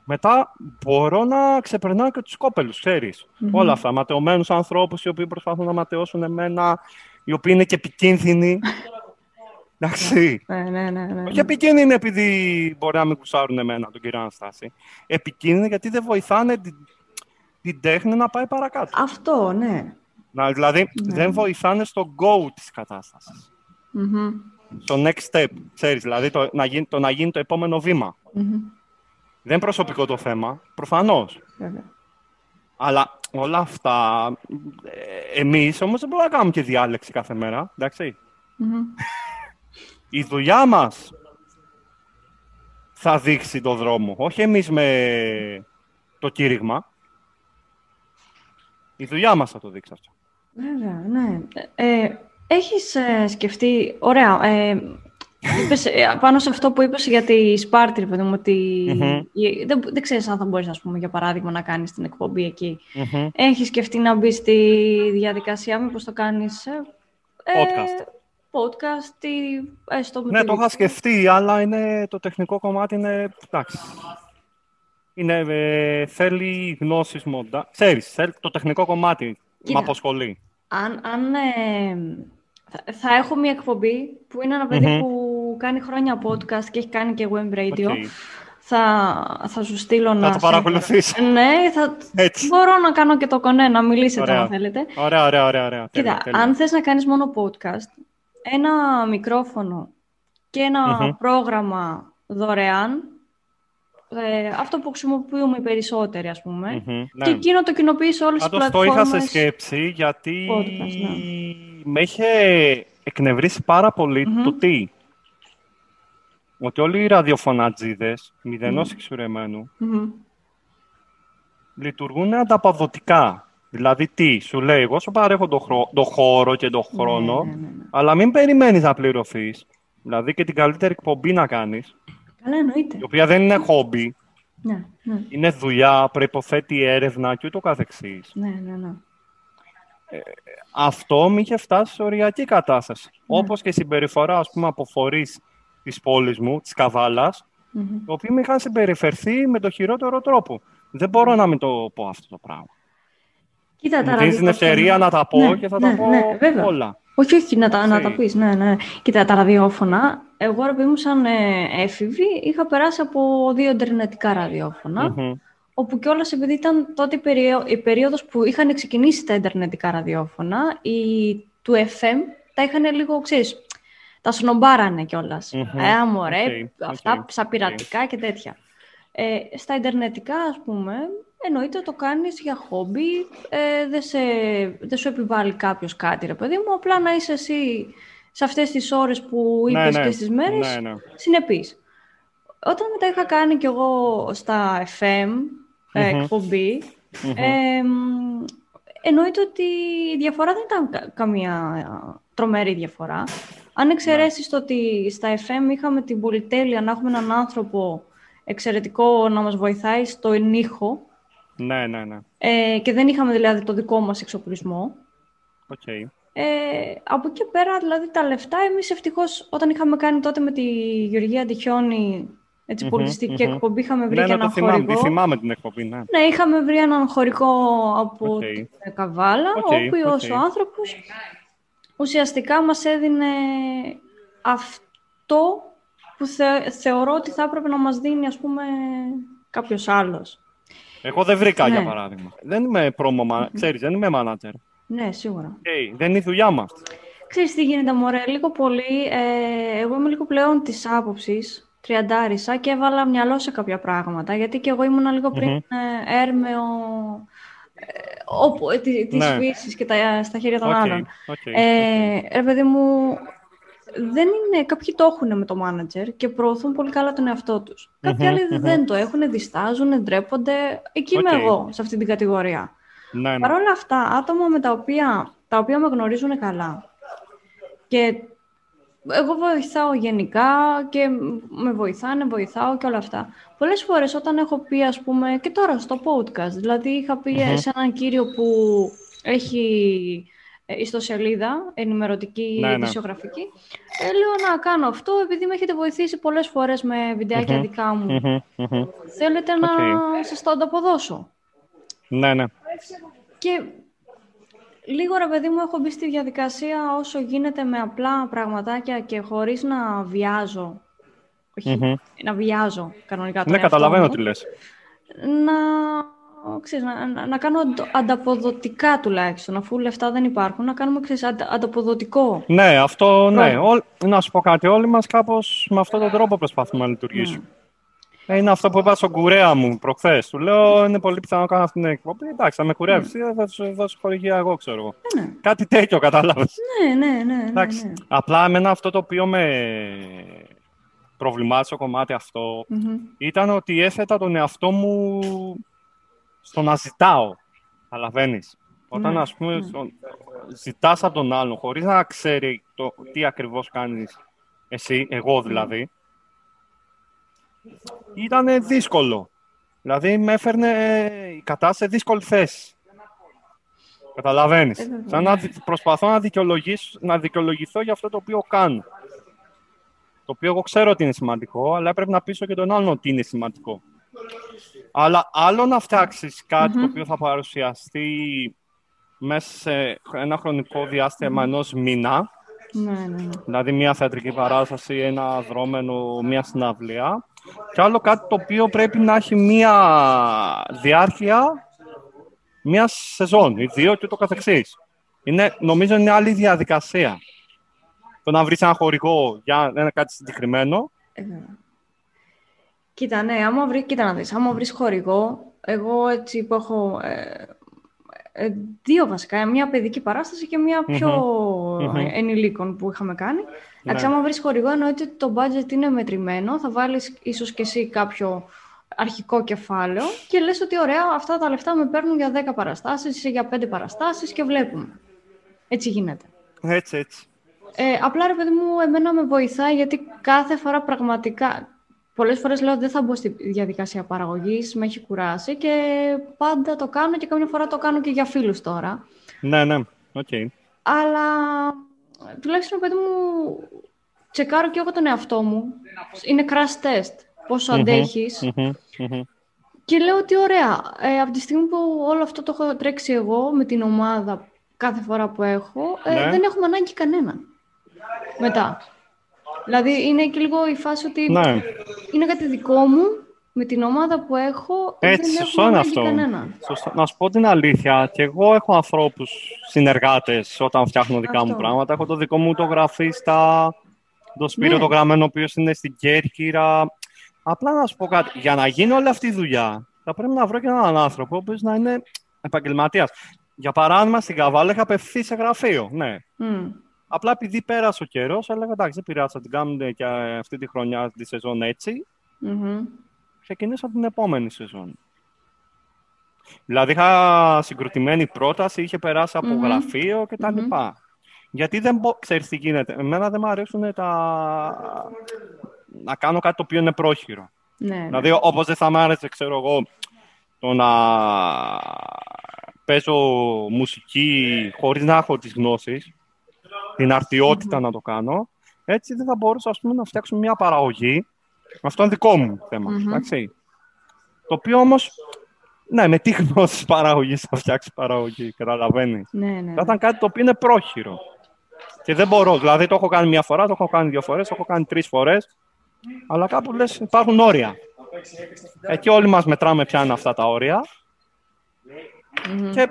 μετά μπορώ να ξεπερνάω και τους κόπελους, ξέρεις. Όλα αυτά, ματαιωμένους ανθρώπους οι οποίοι προσπαθούν να ματαιώσουν εμένα, οι οποίοι είναι και επικίνδυνοι. [laughs] Εντάξει. Ναι, ναι, ναι, ναι. Όχι επικίνδυνοι επειδή μπορεί να μην κουσάρουν εμένα, τον κύριο Αναστάση. Επικίνδυνοι γιατί δεν βοηθάνε την, την τέχνη να πάει παρακάτω. Αυτό, ναι. Να, δηλαδή, ναι. δεν βοηθάνε στο go της κατάστασης. Mm-hmm. Στο next step, ξέρεις, δηλαδή το να γίνει το, να γίνει το επόμενο βήμα. Mm-hmm. Δεν είναι προσωπικό το θέμα, προφανώς. Αλλά όλα αυτά, ε, εμείς όμως δεν μπορούμε να κάνουμε και διάλεξη κάθε μέρα, εντάξει. Mm-hmm. Η δουλειά μας θα δείξει το δρόμο, όχι εμείς με το κήρυγμα. Η δουλειά μας θα το δείξει αυτό. Βέβαια, ναι. Ε, έχεις ε, σκεφτεί, ωραία, ε, είπες, ε, πάνω σε αυτό που είπες για τη Σπάρτη, ρε παιδί μου, ότι δεν, δεν ξέρεις αν θα μπορείς, ας πούμε, για παράδειγμα, να κάνεις την εκπομπή εκεί. Mm-hmm. Έχεις σκεφτεί να μπεις στη διαδικασία, μήπως το κάνεις... Ε, podcast. podcast ή έστω Ναι, το είχα σκεφτεί, αλλά είναι, το τεχνικό κομμάτι είναι... Εντάξει. Είναι, ε, θέλει γνώσεις μόντα. Ξέρεις, θέλει, το τεχνικό κομμάτι με αποσχολεί. Αν, αν θα, έχω μια εκπομπή που είναι ένα που κάνει χρόνια podcast και έχει κάνει και web radio. Θα, θα σου στείλω να... Θα το παρακολουθείς. Ναι, θα... μπορώ να κάνω και το κονέ, να μιλήσετε αν θέλετε. Ωραία, ωραία, ωραία. ωραία. Κοίτα, αν θες να κάνεις μόνο podcast, ένα μικρόφωνο και ενα πρόγραμμα δωρεάν, ε, αυτό που χρησιμοποιούμε οι περισσότεροι, ας πούμε, και ναι. εκείνο το κοινοποιείς σε όλες τις πλατφόρμες. το είχα σε σκέψη, γιατί podcast, ναι με είχε εκνευρίσει πάρα το τι. Ότι όλοι οι ραδιοφωνατζίδες, μηδενός εξουρεμένου, λειτουργούν ανταποδοτικά. Δηλαδή τι, σου λέει, εγώ σου παρέχω το, χώρο και το ναι, χρόνο, ναι, ναι, αλλά μην περιμένεις να πληρωθείς. Δηλαδή και την καλύτερη εκπομπή να κάνεις. Καλά εννοείται. Η οποία δεν είναι χόμπι. Ναι, ναι. Είναι δουλειά, προϋποθέτει έρευνα και ούτω καθεξής. Ναι, ναι, ναι. Ε, αυτό με είχε φτάσει σε οριακή κατάσταση. Ναι. Όπως και η συμπεριφορά, ας πούμε, από φορείς της πόλης μου, της καβάλας, mm-hmm. οι οποίοι με είχαν συμπεριφερθεί με το χειρότερο τρόπο. Δεν μπορώ να μην το πω αυτό το πράγμα. Κοίτα, μου δίνεις την ευκαιρία να τα πω ναι, και θα ναι, τα πω ναι, όλα. Όχι, όχι, να τα, να τα πεις, ναι, ναι. Κοίτα, τα ραδιόφωνα, εγώ ρε μου σαν ε, έφηβη, είχα περάσει από δύο ιντερνετικά ραδιόφωνα. Mm-hmm όπου κιόλας επειδή ήταν τότε η, περίοδο, η περίοδος που είχαν ξεκινήσει τα ιντερνετικά ραδιόφωνα, οι του FM τα είχαν λίγο, ξέρεις, τα σνομπάρανε κιόλας. Mm-hmm. Ε, μωρέ, αυτά okay. σαν πειρατικά και τέτοια. Ε, στα ιντερνετικά, ας πούμε, εννοείται το κάνεις για χόμπι, ε, δεν, σε, δεν σου επιβάλλει κάποιος κάτι, ρε παιδί μου, απλά να είσαι εσύ σε αυτές τις ώρες που ναι, είπες ναι, και στις μέρες, ναι, ναι. συνεπείς. Όταν μετά είχα κάνει κι εγώ στα FM, mm εκπομπη εννοείται ότι η διαφορά δεν ήταν καμία τρομερή διαφορά. Αν εξαιρέσεις το ότι στα FM είχαμε την πολυτέλεια να έχουμε έναν άνθρωπο εξαιρετικό να μας βοηθάει στο ενίχο. Ναι, ναι, ναι. Ε, και δεν είχαμε δηλαδή το δικό μας εξοπλισμό. Okay. Ε, από εκεί πέρα, δηλαδή τα λεφτά, εμείς ευτυχώς όταν είχαμε κάνει τότε με τη Γεωργία Αντιχιώνη έτσι, πολιτιστικη εκπομπή, είχαμε βρει ναι, και ναι, έναν το θυμάμαι, χορηγό. Τη θυμάμαι την εκπομπή, ναι. Ναι, είχαμε βρει έναν χορηγό από Okay. την Καβάλα, Okay, ο οποίος okay. ο άνθρωπος ουσιαστικά μας έδινε αυτό που θε- θεωρώ ότι θα έπρεπε να μας δίνει, ας πούμε, κάποιος άλλος. Εγώ δεν βρήκα, για Ναι. παράδειγμα. Δεν είμαι promo manager, ξέρεις, δεν είμαι manager. Ναι, σίγουρα. Okay, δεν είναι η δουλειά μας. Ξέρεις τι γίνεται, μωρέ, λίγο πολύ, ε, εγώ είμαι λίγο πλέον της άποψης, τριαντάρισα και έβαλα μυαλό σε κάποια πράγματα, γιατί και εγώ ήμουνα λίγο πριν Μμμ. ε, έρμεο ε, όπου, ε, τη- της Ναι. φύσης και τα, στα χέρια των Οκ, άλλων. οκ, Ε, ρε παιδί μου, δεν είναι, κάποιοι το έχουν με το μάνατζερ και προωθούν πολύ καλά τον εαυτό τους. Κάποιοι Μμμ, άλλοι μμμ. δεν το έχουν, διστάζουν, ντρέπονται. Εκεί είμαι Οκ. εγώ, σε αυτή την κατηγορία. Ναι, ναι. Παρ' όλα αυτά, άτομα με τα οποία, τα οποία με γνωρίζουν καλά και εγώ βοηθάω γενικά και με βοηθάνε, βοηθάω και όλα αυτά. Πολλές φορές όταν έχω πει, ας πούμε, και τώρα στο podcast, δηλαδή είχα πει Μμμ. σε έναν κύριο που έχει ε, ιστοσελίδα, ενημερωτική, Ναι, ναι. ειδησιογραφική, ε, λέω να κάνω αυτό επειδή με έχετε βοηθήσει πολλές φορές με βιντεάκια Μμμ. δικά μου. Μμμ, μμμ. Θέλετε να Οκ. σας το ανταποδώσω; Ναι, ναι. Και λίγο ρε παιδί μου έχω μπει στη διαδικασία όσο γίνεται με απλά πραγματάκια και χωρίς να βιάζω. Όχι, Μμμ. να βιάζω κανονικά τον Ναι, εαυτό καταλαβαίνω μου, τι λες. Να, ξέρεις, να, να, να κάνω αντο- ανταποδοτικά τουλάχιστον, αφού λεφτά δεν υπάρχουν, να κάνουμε ξέρεις, αντα- ανταποδοτικό. Ναι, αυτό, ναι. Πρόβλημα. Όλ- να σου πω κάτι, όλοι μας κάπως με αυτόν τον τρόπο προσπαθούμε να λειτουργήσουμε. Ε, Είναι αυτό που είπα στον κουρέα μου προχθές. Του λέω, είναι πολύ πιθανό να κάνω αυτή την εκπομπή. Εντάξει, θα με κουρεύσει, θα σου δώσω χορηγία εγώ, ξέρω εγώ. Ε, ναι. Κάτι τέτοιο, κατάλαβες. Ναι, ναι, ναι, ναι, Εντάξει. ναι. Απλά εμένα αυτό το οποίο με προβλημάτισε το κομμάτι αυτό Μμμ. ήταν ότι έθετα τον εαυτό μου στο να ζητάω. Καταλαβαίνεις. Όταν, Ναι, ας πούμε, ναι. στον- ζητάς από τον άλλον χωρίς να ξέρει το, τι ακριβώς κάνεις εσύ, εγώ δηλαδή, ήταν δύσκολο. Δηλαδή, με έφερνε η κατάσταση σε δύσκολη θέση. Καταλαβαίνεις. Ε, βέβαια. Σαν να δι- προσπαθώ να, δικαιολογήσω, να δικαιολογηθώ για αυτό το οποίο κάνω. Το οποίο εγώ ξέρω ότι είναι σημαντικό, αλλά πρέπει να πείσω και τον άλλον ότι είναι σημαντικό. Αλλά άλλο να φτιάξεις κάτι το Μμμ. οποίο θα παρουσιαστεί μέσα σε ένα χρονικό διάστημα ενός μήνα, Ναι, ναι, ναι. δηλαδή μια θεατρική παράσταση, ένα δρόμενο, μια συναυλία, και άλλο κάτι το οποίο πρέπει να έχει μια διάρκεια μια σεζόν ή δύο και το καθεξής. Είναι, νομίζω είναι άλλη διαδικασία. Το να βρεις ένα χορηγό για ένα κάτι συγκεκριμένο, Ε, βέβαια. Κοίτα, ναι, άμα βρει, κοίτα να δεις, άμα βρεις χορηγό, εγώ έτσι που έχω ε, ε, δύο βασικά, μια παιδική παράσταση και μια πιο Μμμ. ε, ενηλίκων που είχαμε κάνει. Εντάξει, Ναι. άμα βρεις χορηγό εννοείται ότι το budget είναι μετρημένο, θα βάλεις ίσως και εσύ κάποιο αρχικό κεφάλαιο και λες ότι ωραία, αυτά τα λεφτά με παίρνουν για 10 παραστάσεις ή για 5 παραστάσεις και βλέπουμε. Έτσι γίνεται. έτσι έτσι. Ε, απλά ρε παιδί μου, εμένα με βοηθάει γιατί κάθε φορά πραγματικά. Πολλές φορές λέω δεν θα μπω στη διαδικασία παραγωγής, με έχει κουράσει και πάντα το κάνω και καμιά φορά το κάνω και για φίλους τώρα. Ναι, ναι, οκ. Αλλά τουλάχιστον παιδί μου τσεκάρω και εγώ τον εαυτό μου. Είναι crash test. Πόσο Μμμ, αντέχεις. μμμ, μμμ. Και λέω ότι ωραία, ε, από τη στιγμή που όλο αυτό το έχω τρέξει εγώ με την ομάδα κάθε φορά που έχω, ε, Ναι. δεν έχουμε ανάγκη κανέναν. Μετά. Δηλαδή είναι και λίγο η φάση ότι Ναι. είναι κάτι δικό μου με την ομάδα που έχω, Έτσι, δεν σωστό έχουμε είναι ανάγκη αυτό. κανέναν. Σωστό. Να σου πω την αλήθεια, και εγώ έχω ανθρώπους, συνεργάτες, όταν φτιάχνω δικά μου Αυτό. πράγματα. Έχω το δικό μου το γραφίστα, το Σπύριο Ναι. το γραμμένο, ο οποίος είναι στην Κέρκυρα. Απλά να σου πω κάτι, για να γίνει όλη αυτή η δουλειά, θα πρέπει να βρω και έναν άνθρωπο, ο οποίος να είναι επαγγελματίας. Για παράδειγμα, στην Καβάλα είχα απευθεί σε γραφείο, ναι. Μμ. Απλά επειδή πέρασε ο καιρός, έλεγα εντάξει, δεν πειράζει, θα την κάνουμε και αυτή τη χρονιά τη σεζόν έτσι. Μμμ. Ξεκινήσα την επόμενη σεζόν. Δηλαδή είχα συγκροτημένη πρόταση, είχε περάσει από Μμμ. γραφείο κτλ. Γιατί δεν μπο... ξέρεις τι γίνεται. Εμένα δεν μου αρέσουν τα... να κάνω κάτι το οποίο είναι πρόχειρο. Ναι, ναι. Δηλαδή, όπως δεν θα μ' άρεσε, ξέρω εγώ, το να παίζω μουσική χωρίς να έχω τις γνώσεις, την αρτιότητα να το κάνω, έτσι δεν θα μπορούσα, ας πούμε, να φτιάξω μια παραγωγή. Αυτό είναι δικό μου θέμα, Μμμ. εντάξει. Το οποίο όμως, ναι, με τι γνώσεις παραγωγής θα φτιάξει παραγωγή, καταλαβαίνεις. ναι, ναι. Θα ήταν κάτι το οποίο είναι πρόχειρο. Και δεν μπορώ. Δηλαδή το έχω κάνει μια φορά, το έχω κάνει δύο φορές, το έχω κάνει τρεις φορές. Αλλά κάπου λες υπάρχουν όρια. Εκεί όλοι μας μετράμε ποια είναι αυτά τα όρια. Μμμ. Και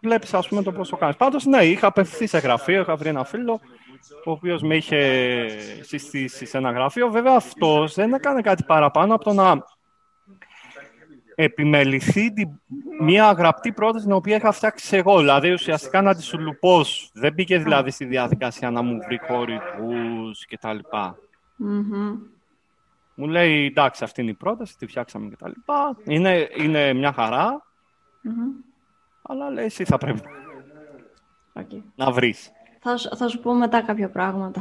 βλέπεις ας πούμε το πώς το κάνεις. Πάντως ναι, είχα απευθυνθεί σε γραφείο, είχα βρει ένα φίλο ο οποίος με είχε συστήσει σε ένα γραφείο. Βέβαια αυτός δεν έκανε κάτι παραπάνω από το να επιμεληθεί την, μια γραπτή πρόταση την οποία είχα φτιάξει εγώ. Δηλαδή ουσιαστικά να της σουλουπώσω. Δεν μπήκε δηλαδή στη διαδικασία να μου βρει χορηγούς κτλ. Μμμ. Μου λέει εντάξει αυτή είναι η πρόταση, τη φτιάξαμε κτλ. Είναι, είναι μια χαρά, Μμμ. Αλλά λέει εσύ θα πρέπει Οκ. να βρεις. Θα, σου- θα σου πω μετά κάποια πράγματα.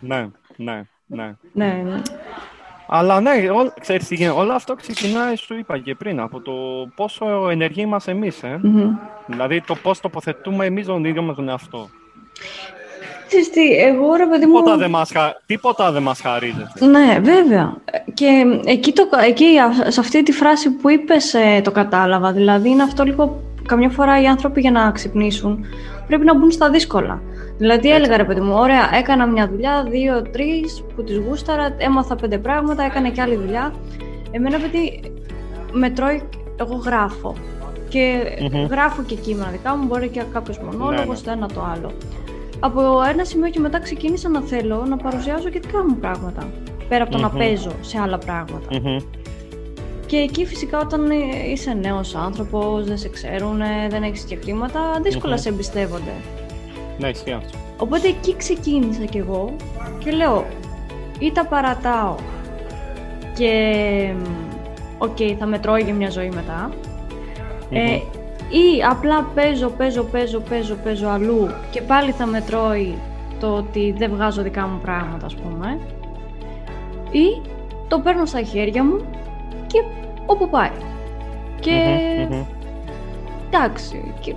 ναι, ναι, ναι. ναι, ναι. Αλλά ναι, ό, ξέρεις τι γίνεται. Όλο αυτό ξεκινάει, σου είπα και πριν, από το πόσο ενεργοί είμαστε εμείς. Ε; Μμμ. Δηλαδή το πώς τοποθετούμε εμείς τον ίδιο μας τον εαυτό. Ξέρεις τι, εγώ ρε παιδί μου... Τίποτα δεν μας, χα- τίποτα δεν μας χαρίζεται. Ναι, βέβαια. Και εκεί, το, εκεί α- σε αυτή τη φράση που είπες ε, το κατάλαβα. Δηλαδή είναι αυτό λίγο... Καμιά φορά οι άνθρωποι για να ξυπνήσουν πρέπει να μπουν στα δύσκολα. Δηλαδή έλεγα ρε παιδί μου, ωραία, έκανα μια δουλειά, δύο, τρεις που τις γούσταρα, έμαθα πέντε πράγματα, έκανα και άλλη δουλειά. Εμένα παιδί με τρώει, εγώ γράφω. Και Μμμ. γράφω και κείμενα δικά μου, μπορεί και κάποιος μονόλογος, Ναι, ναι. το ένα το άλλο. Από ένα σημείο και μετά ξεκίνησα να θέλω να παρουσιάζω και δικά μου πράγματα. Πέρα από το να Μμμ. παίζω σε άλλα πράγματα. Μμμ. Και εκεί φυσικά όταν ε, είσαι νέος άνθρωπος, δεν σε ξέρουν, δεν έχεις και χρήματα, δύσκολα Μμμ. σε εμπιστεύονται. Ναι, ισχύει αυτό. Οπότε εκεί ξεκίνησα κι εγώ και λέω ή τα παρατάω και μ, οκ, θα με τρώει για μια ζωή μετά ε, Μμμ. ή απλά παίζω, παίζω, παίζω, παίζω, παίζω αλλού και πάλι θα με τρώει το ότι δεν βγάζω δικά μου πράγματα ας πούμε ή το παίρνω στα χέρια μου και όπου πάει. Και Μμμ, μμμ. εντάξει, και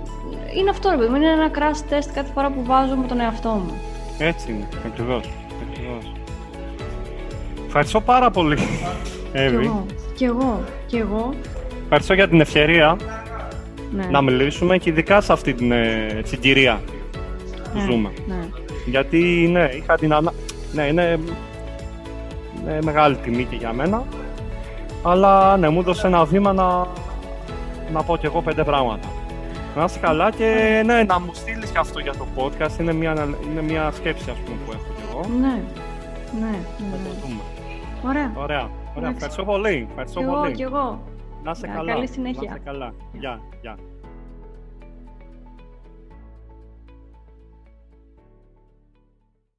είναι αυτό ρε παιδί μου, είναι ένα crash test κάθε φορά που βάζω με τον εαυτό μου. Έτσι είναι, ακριβώς. ακριβώς. Ευχαριστώ πάρα πολύ, Κι Εύη. εγώ, κι εγώ, κι εγώ. Ευχαριστώ για την ευκαιρία Ναι, να μιλήσουμε και ειδικά σε αυτή την ε, συγκυρία που ναι, ζούμε. Ναι. Γιατί ναι, είχα την ανα... Ναι, είναι, είναι μεγάλη τιμή και για μένα. Αλλά ναι, μου έδωσε ένα βήμα να, να πω κι εγώ πέντε πράγματα. Να είσαι καλά και ναι, να μου στείλεις και αυτό για το podcast. Είναι μια, ανα- είναι μια σκέψη ας πούμε, που έχω κι εγώ. Ναι, ναι, ναι, Θα ναι. το δούμε. Ωραία. Ωραία. Ωραία. Εντάξει. Ευχαριστώ πολύ. Ευχαριστώ Κι εγώ, πολύ. κι εγώ. Να είσαι Γεια, καλά. καλή συνέχεια. Να είσαι καλά. Γεια. Γεια.